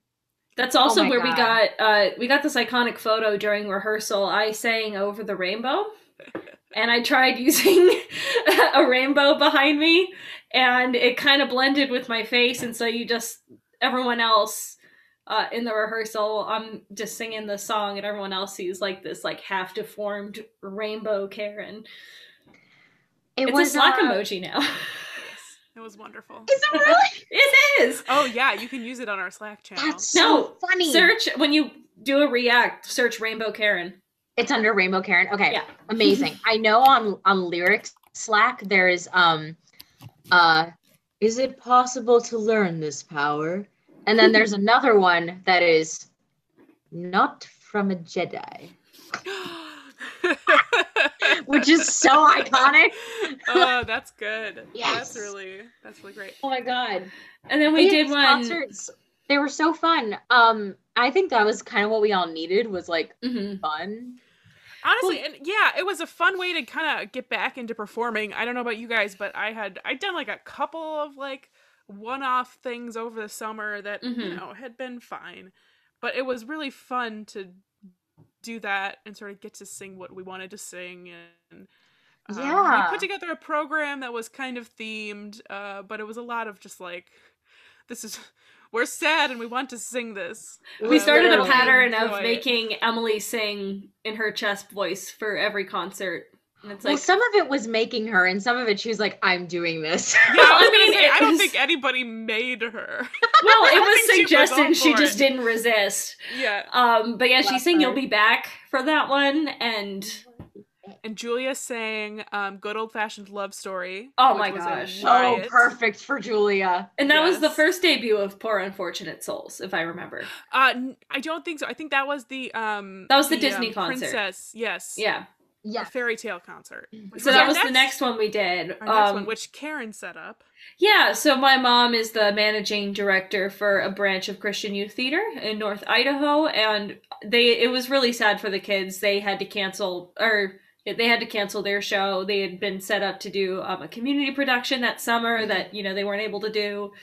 That's also Oh where we got uh we got this iconic photo during rehearsal. I sang over the rainbow and I tried using a rainbow behind me and it kind of blended with my face and so you just everyone else uh, in the rehearsal i'm just singing the song and everyone else sees like this like half deformed rainbow karen It it's was a slack uh, emoji now. It was wonderful. Is it really? it is Oh yeah, you can use it on our Slack channel. That's so No, funny. search when you do a react search rainbow karen It's under Rainbow Karen. Okay. Yeah. Amazing. I know on on lyrics Slack there is um uh is it possible to learn this power? And then there's another one that is not from a Jedi, which is so iconic. oh, that's good. Yes. That's really that's really great. Oh my god. and then we Yeah, did one concerts. They were so fun. Um I think that was kind of what we all needed was like Mhm. fun. Honestly, and yeah, it was a fun way to kind of get back into performing. I don't know about you guys, but I had I'd done like a couple of like one-off things over the summer that you Mhm. know had been fine, but it was really fun to do that and sort of get to sing what we wanted to sing and um, Yeah. we put together a program that was kind of themed, uh, but it was a lot of just like this is we're sad and we want to sing this. we Uh, started a pattern of enjoy it. making emily sing in her chest voice for every concert and it's well, like some of it was making her, and some of it she was like, "I'm doing this." Yeah, I Well, was I gonna mean, say, it I don't think anybody made her. well it was think she suggested she just it. didn't resist yeah. um but yeah she Love sang her. you'll be back for that one and and Julia sang um, "Good Old Fashioned Love Story." Oh my gosh. Oh, perfect for Julia. And that was the first debut of Poor Unfortunate Souls, if I remember. Uh, I don't think so. I think that was the um. That was the Disney um, concert. Princess, yes. Yeah. The Yes. fairy tale concert. So our that was the next one we did. Our next Um, one, which Karen set up. Yeah, so my mom is the managing director for a branch of Christian Youth Theater in North Idaho, and they it was really sad for the kids. They had to cancel or they had to cancel their show. They had been set up to do um, a community production that summer that you know they weren't able to do.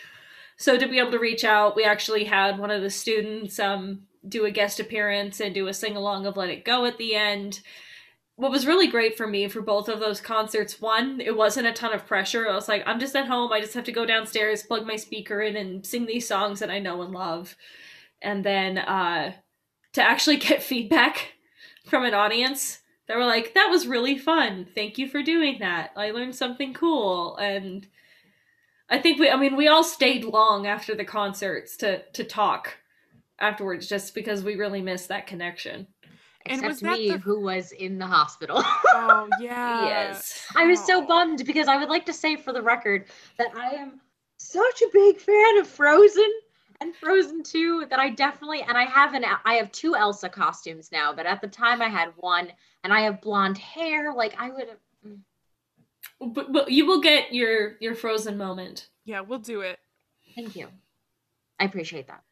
So to be able to reach out, we actually had one of the students um, do a guest appearance and do a sing along of "Let It Go" at the end what was really great for me for both of those concerts one it wasn't a ton of pressure. I was like i'm just at home. I just have to go downstairs plug my speaker in and sing these songs that i know and love. And then uh to actually get feedback from an audience that were like that was really fun. Thank you for doing that. I learned something cool. And i think we i mean we all stayed long after the concerts to to talk afterwards just because we really missed that connection Except was me, the- who was in the hospital. Oh yeah. yes I was so bummed because I would like to say for the record that I am such a big fan of Frozen and Frozen 2 that I definitely and I have an I have two Elsa costumes now, but at the time I had one and I have blonde hair. Like I would have mm. But, but you will get your your frozen moment. Yeah, we'll do it. thank you. I appreciate that.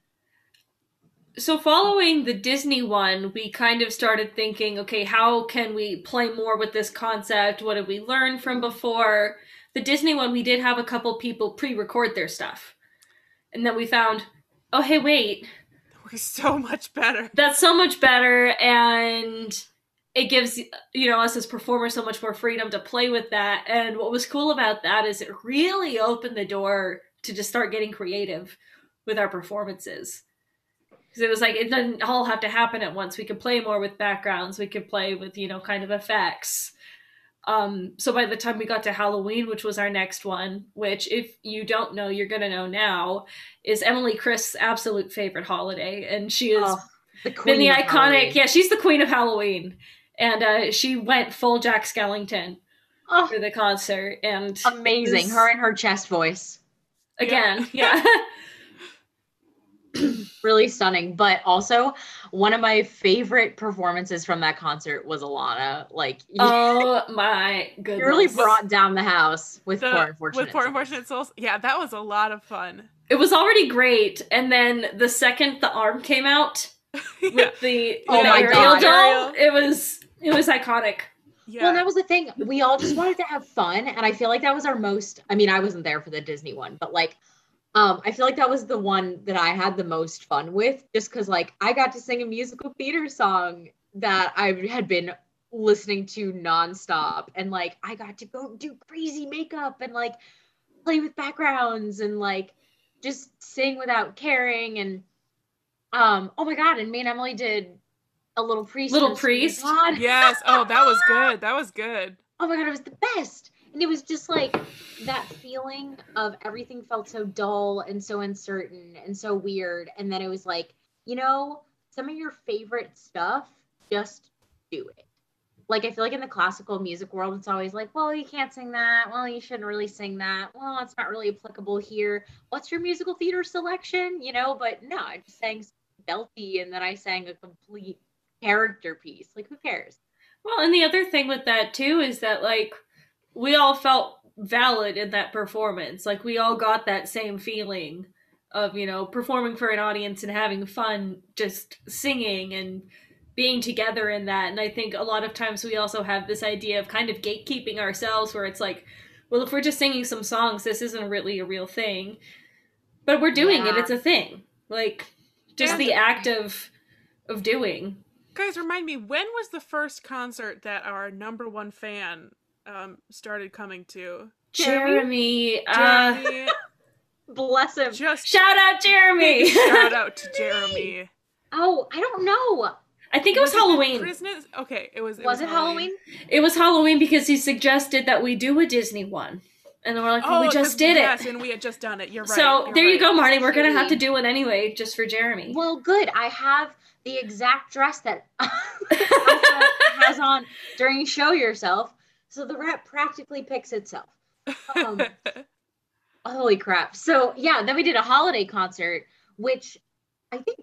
So following the Disney one, we kind of started thinking, okay, how can we play more with this concept? What did we learn from before? The Disney one, we did have a couple people pre-record their stuff. And then we found, oh hey, wait, We're so much better. that's so much better and it gives you know us as performers so much more freedom to play with that and what was cool about that is it really opened the door to just start getting creative with our performances because it was like it doesn't all have to happen at once. We could play more with backgrounds. We could play with you know kind of effects. Um so by the time we got to halloween which was our next one which if you don't know you're gonna know now is emily chris's absolute favorite holiday. And she is Oh, the been the iconic Halloween. yeah she's the queen of halloween. And uh she went full jack skellington Oh, for the concert. And amazing. This- Her and her chest voice. again yeah, really stunning. But also, one of my favorite performances from that concert was Alana. Like, oh my goodness you really brought down the house with The- poor unfortunate. with poor Souls. unfortunate souls. Yeah, that was a lot of fun. it was already great and then the second the arm came out yeah. with the Oh you my God. doll it was it was iconic yeah. Well, that was the thing. We all just wanted to have fun, and I feel like that was our most. I mean, I wasn't there for the Disney one, but like, um, I feel like that was the one that I had the most fun with, just because like I got to sing a musical theater song that I had been listening to nonstop, and like I got to go do crazy makeup and like play with backgrounds and like just sing without caring and um oh my god and me and emily did a little priest Little Priest? Yes. Oh, that was good. That was good. oh my god, it was the best. And it was just like that feeling of everything felt so dull and so uncertain and so weird. And then it was like, you know, some of your favorite stuff, just do it. Like I feel like in the classical music world, it's always like, well, you can't sing that. Well, you shouldn't really sing that. Well, it's not really applicable here. What's your musical theater selection? You know, but no, I just sang belty and then I sang a complete character piece. Like, who cares? Well, and the other thing with that too is that like we all felt valid in that performance. Like we all got that same feeling of, you know, performing for an audience and having fun just singing and being together in that. And I think a lot of times we also have this idea of kind of gatekeeping ourselves where it's like, well, if we're just singing some songs, this isn't really a real thing. But we're doing it, it's a thing. Like just the act of of doing. Guys, remind me, when was the first concert that our number one fan um started coming to? Jeremy, uh, Jeremy, Bless him. just Shout out Jeremy! shout out to Jeremy. Oh, I don't know. I think it was, the Halloween. Christmas? Okay, it was. Was it Halloween? It was Halloween because he suggested that we do a Disney one. And then we're like, well, we 'cause- just did Yes, it. and we had just done it. You're right. so you're there you go, Marty. We're gonna have to do it anyway, just for Jeremy. Well, good. I have the exact dress that has on during Show Yourself. So the rep practically picks itself. Um, holy crap. So, yeah, then we did a holiday concert, which I think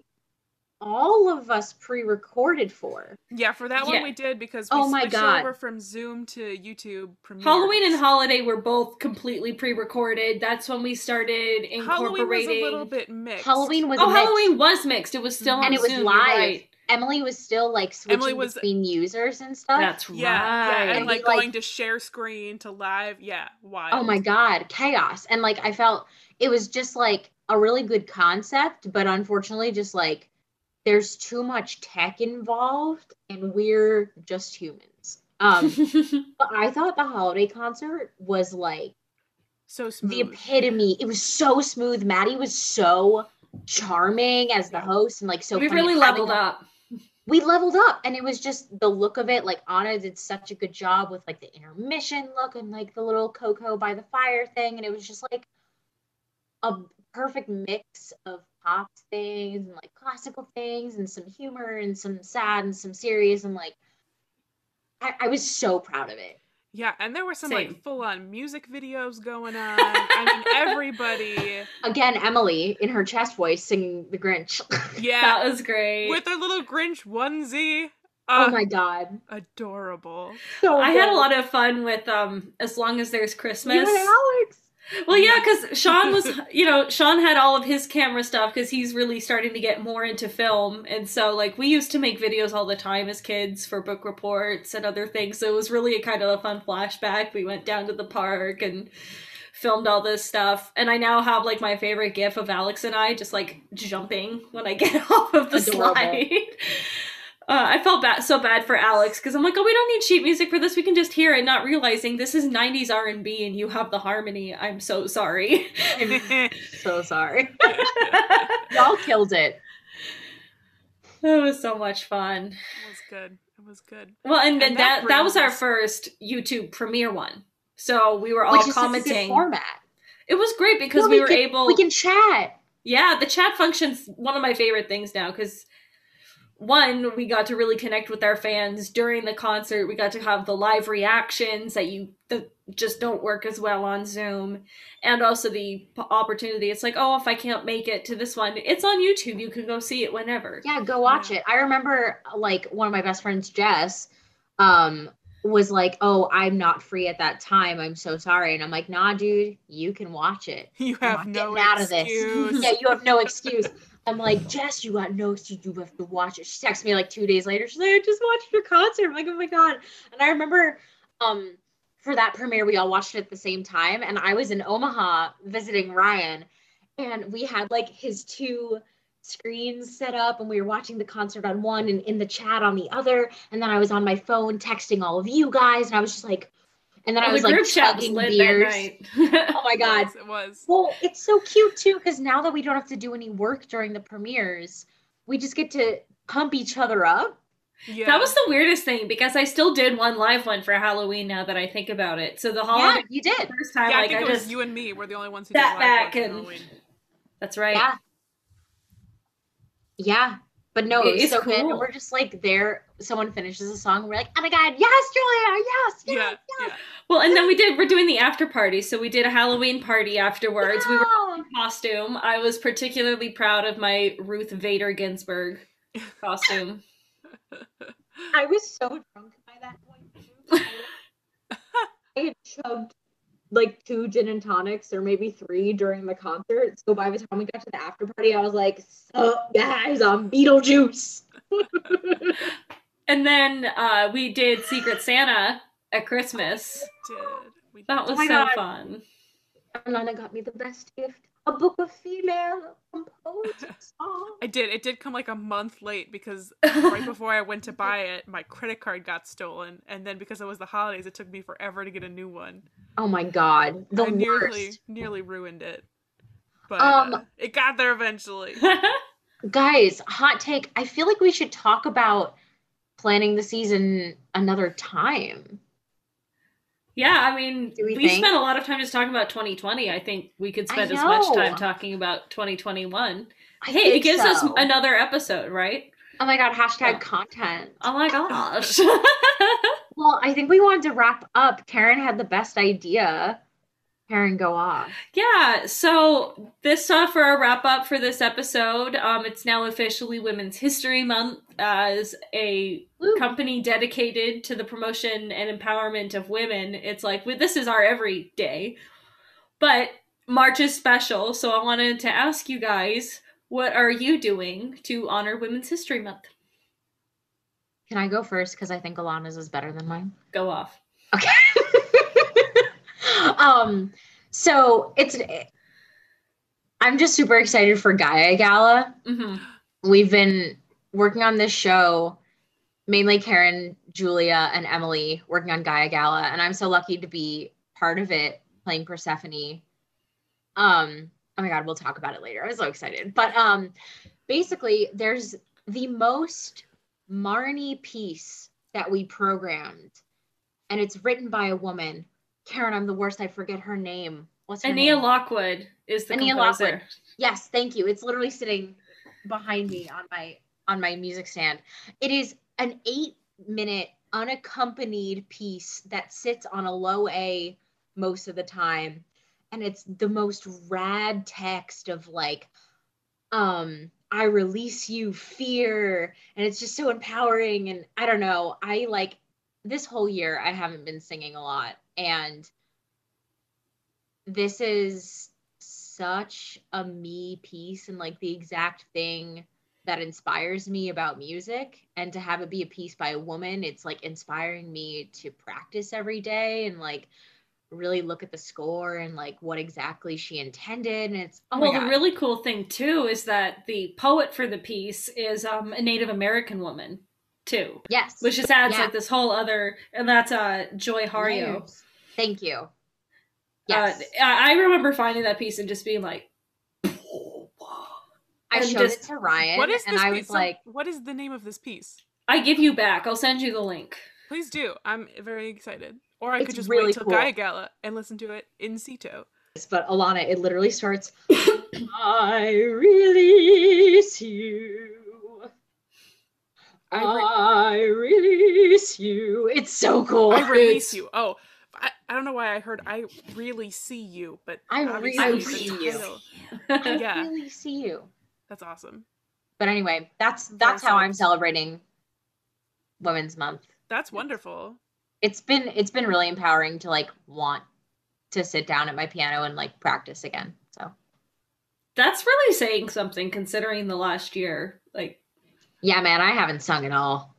all of us pre recorded for. yeah, for that Yeah. one we did because we Oh my switched God. over from Zoom to YouTube Premiere. Halloween and Holiday were both completely pre-recorded. That's when we started incorporating. Halloween was a little bit mixed. Halloween was oh, a mix. Halloween was mixed. It was still on And it was Zoom, live. right. Emily was still like switching Emily was- between users and stuff. That's right. yeah, and And like we, like- going to share screen to live. Yeah, wild. Oh my god, chaos. And like I felt it was just like a really good concept, but unfortunately just like there's too much tech involved and we're just humans. Um but I thought the holiday concert was like So smooth. the epitome. It was so smooth. Maddie was so charming as the host and like so we funny. really leveled a- up. We leveled up and it was just the look of it like anna did such a good job with like the intermission look and like the little cocoa by the fire thing and it was just like a perfect mix of pop things and like classical things and some humor and some sad and some serious and like i, I was so proud of it Yeah, and there were some Same. like full on music videos going on. I mean, everybody. again emily in her chest voice singing the grinch Yeah, That was great. with her little Grinch onesie. oh Uh, my god adorable. so I had a lot of fun with um as long as there's Christmas. you and alex Well, yeah, because Sean was, you know, Sean had all of his camera stuff because he's really starting to get more into film. And so, like, we used to make videos all the time as kids for book reports and other things. So it was really a kind of a fun flashback. We went down to the park and filmed all this stuff. And I now have, like, my favorite gif of Alex and I just, like, jumping when I get off of the Adorable. slide. Uh, I felt bad, so bad for Alex because I'm like, oh, we don't need sheet music for this. We can just hear it, not realizing this is '90s R&B and you have the harmony. I'm so sorry. i'm so sorry y'all killed it That was so much fun. It was good. It was good. Well, and then And that that that, was brings our first YouTube premiere one. So we were all which is such a good commenting. format It was great because No, we, were can, able. we can chat Yeah, the chat function's one of my favorite things now because one, we got to really connect with our fans during the concert. We got to have the live reactions that you that just don't work as well on Zoom, and also the p- opportunity. It's like, oh, if I can't make it to this one, it's on YouTube. You can go see it whenever. Yeah, go watch Yeah. it. I remember like one of my best friends, Jess, um, was like, "Oh, I'm not free at that time. I'm so sorry." And I'm like, "Nah, dude, you can watch it. You I'm have no getting out of this. excuse. yeah, you have no excuse." I'm like, "Jess, you got no excuse. You have to watch it." She texted me like two days later. She's like, "I just watched your concert." I'm like, "Oh my god!" And I remember, um, for that premiere, we all watched it at the same time, and I was in Omaha visiting Ryan, and we had like his two screens set up and we were watching the concert on one and in the chat on the other and then i was on my phone texting all of you guys and i was just like and then oh, i Oh, was the like group chat was chugging lit beers that night. oh my god Yes, it was. well it's so cute too because now that we don't have to do any work during the premieres we just get to pump each other up Yeah. That was the weirdest thing because I still did one live one for Halloween now that I think about it. So the yeah you did first time, yeah, I like think I, it was you and me were the only ones who sat did live back and Halloween. that's right. yeah yeah but no It it was is so good cool. we're just like there someone finishes a song we're like oh my god yes julia yes Yeah, yes yeah. Well, and then we did. We're doing the after party, so we did a Halloween party afterwards. We were Yeah. in costume. I was particularly proud of my Ruth Vader Ginsburg costume. I was so drunk by that point. I had chugged like two gin and tonics or maybe three during the concert. So by the time we got to the after party, I was like, so guys, I'm Beetlejuice. And then uh, we did Secret Santa at Christmas. Did. We That did. was my so God. fun. And Nana got me the best gift. A book of female composed songs. I did. It did come like a month late because right before I went to buy it, my credit card got stolen, and then because it was the holidays, it took me forever to get a new one. Oh my god. The I nearly, nearly ruined it, but Um, uh, it got there eventually. Guys, hot take. I feel like we should talk about planning the season another time. Yeah, I mean, we we, spent a lot of time just talking about 2020. I think we could spend as much time talking about 2021. I hey, it gives us another episode, right? Oh my god, hashtag Yeah. content. Oh my gosh. Well, I think we wanted to wrap up. Karen had the best idea. Karen, go off. yeah, so this uh, for a wrap up for this episode. Um, it's now officially Women's History Month as a Woo. company dedicated to the promotion and empowerment of women. It's like we- this is our everyday, but March is special. So I wanted to ask you guys, what are you doing to honor Women's History Month? Can I go first? Because I think Alana's is better than mine. Go off. Okay. um, so it's I'm just super excited for Gaia Gala. hmm We've been working on this show, mainly Karen, Julia, and Emily working on Gaia Gala, and I'm so lucky to be part of it, playing Persephone. Um, oh my god, we'll talk about it later. I'm so excited. But um, basically, there's the most Marnie piece that we programmed, and it's written by a woman. Karen, I'm the worst. I forget her name. What's her Annea name? Lockwood is the Annea composer. Lockwood. Yes, thank you. It's literally sitting behind me on my on my music stand. It is an 8 minute unaccompanied piece that sits on a low A most of the time and it's the most rad text of like um I release you fear and it's just so empowering and I don't know. I like this whole year I haven't been singing a lot and this is such a me piece and like the exact thing that inspires me about music. And to have it be a piece by a woman it's like inspiring me to practice every day and like really look at the score and like what exactly she intended. And it's oh well, the really cool thing too is that the poet for the piece is um, a Native American woman too, yes which just adds Yeah. like this whole other, and that's uh, Joy Harjo. Layers. thank you yes Uh, I I remember finding that piece and just being like, i and showed just- it to ryan What is and this i piece? was like what is the name of this piece? I give you back. I'll send you the link. Please do. I'm very excited. Or I It's could just really wait till cool. Gaia Gala and listen to it in situ. but Alana, it literally starts. I release you. I re- I release you. It's so cool. I release you. Oh, I, I don't know why I heard I really see you, but I really the see you. title- I really see you. That's awesome. But anyway, that's that's how I'm celebrating Women's Month. That's wonderful. It's been it's been really empowering to like want to sit down at my piano and like practice again. So That's really saying something considering the last year. Like, yeah, man, I haven't sung at all.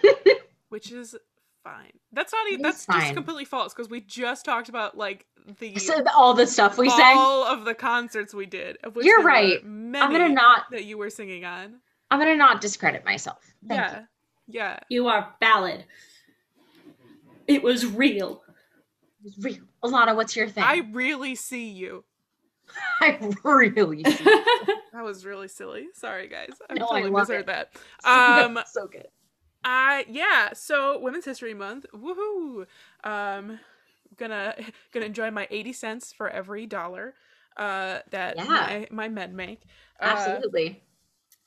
Which is fine. That's not even that's fine. just completely false because we just talked about like the So all the stuff we sang. all of the concerts we did. Of which You're right. Many I'm gonna not that you were singing on. I'm gonna not discredit myself. Thank yeah. you. Yeah. you are valid. It was real. It was real. Alana, what's your thing? I really see you. I really see. That was really silly. Sorry guys. I No, I totally love misheard it. that. Um so good. I yeah, so Women's History Month. Woohoo. Um gonna gonna enjoy my 80 cents for every dollar uh that Yeah. my, my men make. Uh, Absolutely.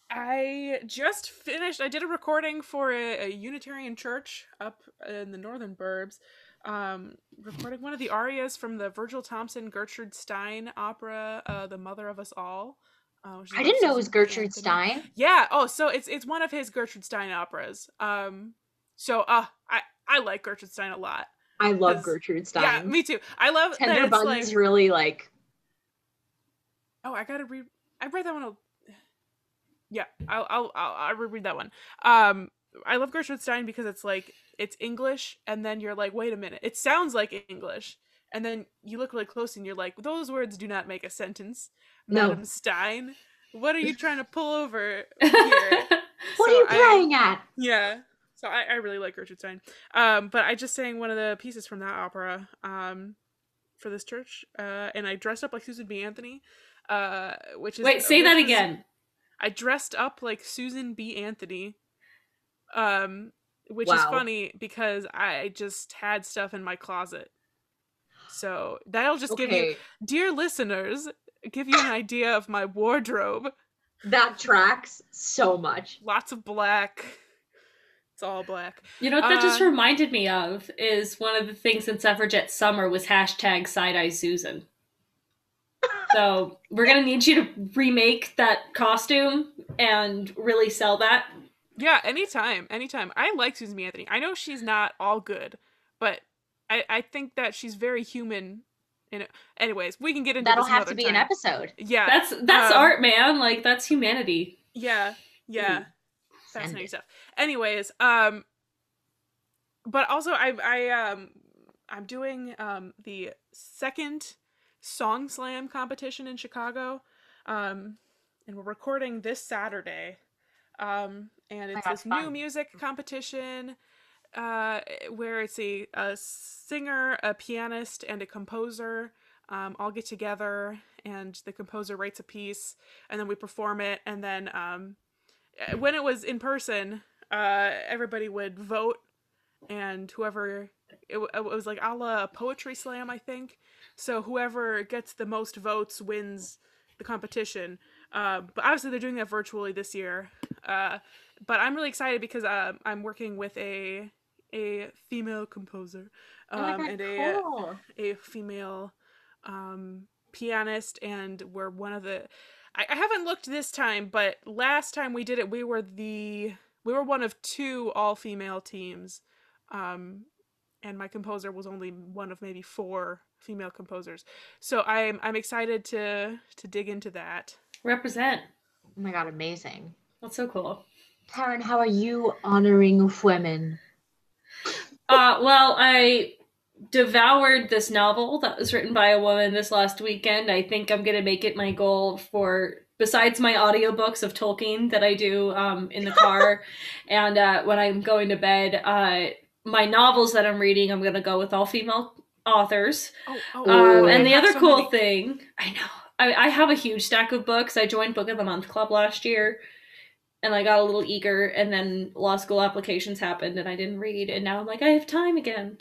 I just finished. I did a recording for a, a Unitarian church up in the northern burbs. Um, recording one of the arias from the Virgil Thomson Gertrude Stein opera, uh, "The Mother of Us All." Uh, I didn't know it was Gertrude Anthony. Stein. Yeah. Oh, so it's it's one of his Gertrude Stein operas. Um, so uh, I I like Gertrude Stein a lot. I love Gertrude Stein. Yeah, me too. I love Tender Buttons like. really like Oh, I gotta read. I read that one. A... Yeah, I'll, I'll I'll I'll reread that one. Um, I love Gertrude Stein because it's like it's English, and then you're like, wait a minute, it sounds like English, and then you look really close, and you're like, those words do not make a sentence, No. Madam Stein. What are you trying to pull over here? What So are you I- playing at? yeah. So I, I really like Gertrude Stein. Um, but I just sang one of the pieces from that opera um, for this church, uh, and I dressed up like Susan B. Anthony, uh, which is Wait, say that again. I dressed up like Susan B. Anthony, um, which is funny because I just had stuff in my closet. So that'll just give you, dear listeners, give you an idea of my wardrobe. that tracks so much. Lots of black. It's all black. You know what that just Uh, reminded me of is one of the things in Suffragette Summer was hashtag side eye Susan. so we're gonna need you to remake that costume and really sell that. Yeah, anytime, anytime. I like Susan B. Anthony. I know she's not all good, but I, I think that she's very human. In it. Anyways, we can get into That'll this have to be an episode. Yeah, That's that's Um, art, man. Like that's humanity. yeah, yeah. Send Fascinating it. stuff. Anyways, um, but also I I um I'm doing um the second song slam competition in Chicago, um, and we're recording this Saturday, um, and it's this new music competition, uh, where it's a a singer, a pianist, and a composer. Um, all get together, and the composer writes a piece, and then we perform it, and then um, uh, when it was in person, uh, everybody would vote, and whoever it, it was like a la poetry slam, I think. So whoever gets the most votes wins the competition. Uh, but obviously they're doing that virtually this year. Uh, but I'm really excited because uh, I'm working with a a female composer Oh um, God, and a cool. a female um, pianist, and we're one of the. I, I haven't looked this time, but last time we did it, we were the we were one of two all female teams, um, and my composer was only one of maybe four female composers. So I'm I'm excited to to dig into that. Represent. Oh my god, amazing. That's so cool. Karen, how are you honoring women? Uh, well, I devoured this novel that was written by a woman this last weekend. I think I'm going to make it my goal for, besides my audiobooks of Tolkien that I do um, in the car and uh, when I'm going to bed, uh, my novels that I'm reading, I'm going to go with all female authors. Oh, oh, Um, and the other so cool many- thing, I know, I, I have a huge stack of books. I joined Book of the Month Club last year, and I got a little eager, and then law school applications happened, and I didn't read, and now I'm like, I have time again.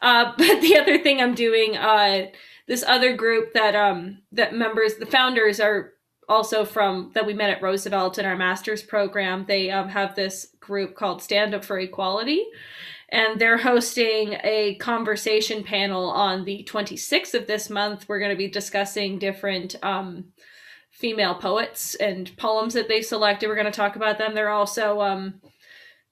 Uh, but the other thing I'm doing, uh, this other group that um that members, the founders are also from that we met at Roosevelt in our master's program. They um, have this group called Stand Up for Equality and they're hosting a conversation panel on the 26th of this month. We're going to be discussing different um, female poets and poems that they've selected. We're going to talk about them. They're also um,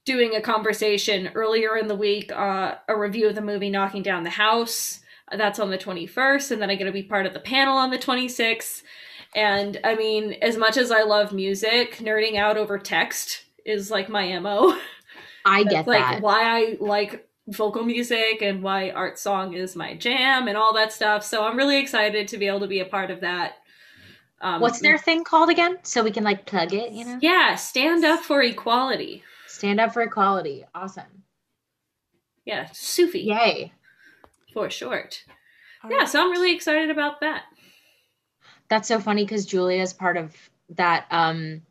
doing a conversation earlier in the week, uh, a review of the movie Knocking Down the House. That's on the 21st, and then I'm going to be part of the panel on the 26th. And I mean, as much as I love music, nerding out over text is like my MO. I get like that. why I like vocal music and why art song is my jam and all that stuff. So I'm really excited to be able to be a part of that. Um, What's their thing called again? So we can like plug it, you know? Yeah, stand up for equality. Stand up for equality. Awesome. Yeah, Sufi Yay. for short. All Yeah, right. so I'm really excited about that. That's so funny because Julia is part of that. Um,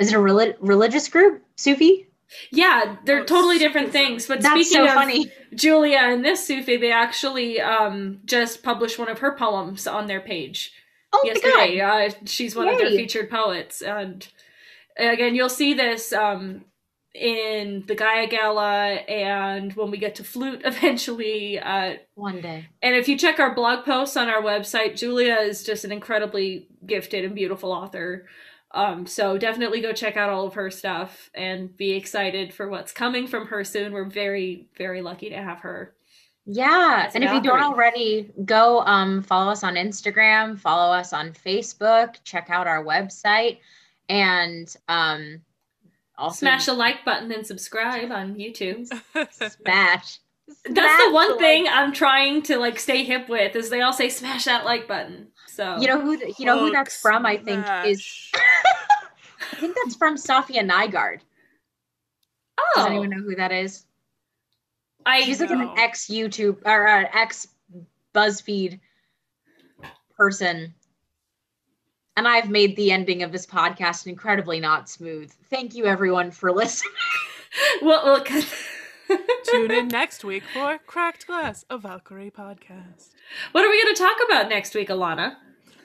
is it a reli- religious group, Sufi? Yeah, they're Oh, totally different things. But That's speaking so of funny. Julia and this Sufi, they actually um, just published one of her poems on their page. Oh my yesterday. god. Uh, she's one of their featured poets, and again, you'll see this um, in the Gaia Gala, and when we get to flute eventually. Uh, One day. and if you check our blog posts on our website, Julia is just an incredibly gifted and beautiful author. Um, so definitely go check out all of her stuff and be excited for what's coming from her soon. We're very, very lucky to have her. Yeah. As And if you don't already, go um, follow us on Instagram, follow us on Facebook, check out our website, and um, also Smash the like button and subscribe on YouTube. smash. That's the one like- thing I'm trying to like stay hip with is they all say smash that like button. So You know who? th- You know who that's Hook from? I think is. I think that's from Safiya Nygaard. oh, Does anyone know who that is? I She's like an ex YouTube or an ex BuzzFeed person. And I've made the ending of this podcast incredibly not smooth. Thank you, everyone, for listening. well, well Tune in next week for Cracked Glass, a Valkyrie podcast. What are we going to talk about next week, Alana?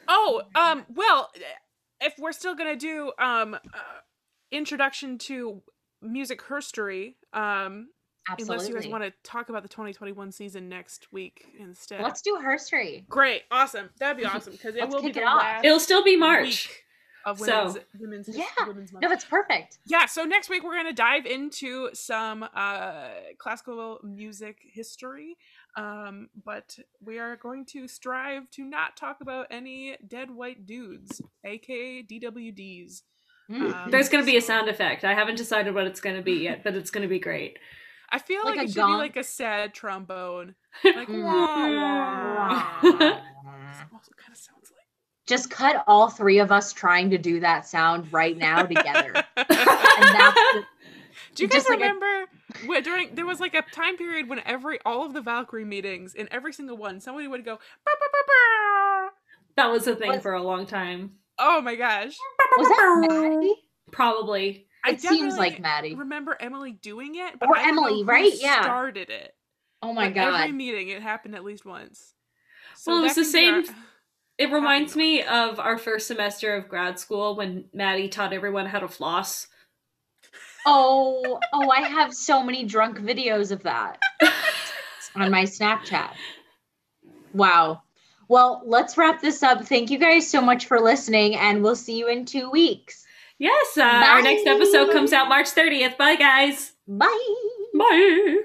Oh, um, well, if we're still gonna do um, uh, introduction to music herstory, um, Absolutely. unless you guys want to talk about the 2021 season next week instead. Let's do herstory. Great, awesome. That'd be awesome because it Let's will be kick the it off. last It'll still be March. week of So- women's, women's, Yeah. women's month. No, that's perfect. yeah so next week we're going to dive into some uh classical music history um but we are going to strive to not talk about any dead white dudes aka dwds Mm. Um, There's going to be a sound effect. I haven't decided what it's going to be yet, but it's going to be great. I feel Like like, it should gong? be like a sad trombone like wah, wah. Also kind of sounds like Just cut all three of us trying to do that sound right now together. and the, Do you guys Just like a- remember during there was like a time period when every all of the Valkyrie meetings in every single one somebody would go "Burr, burr, burr, burr." That was a thing What? for a long time. oh my gosh was that Maddie? Probably. I It seems definitely like Maddie. remember Emily doing it but Or I don't know Emily, who right? Yeah. started it Oh my god! every meeting it happened at least once so Well, it was the same- our- It reminds me of our first semester of grad school when Maddie taught everyone how to floss. Oh, oh, I have so many drunk videos of that on my Snapchat. Wow. Well, let's wrap this up. Thank you guys so much for listening, and we'll see you in two weeks. Yes, uh, our next episode comes out March 30th. Bye, guys. Bye. Bye.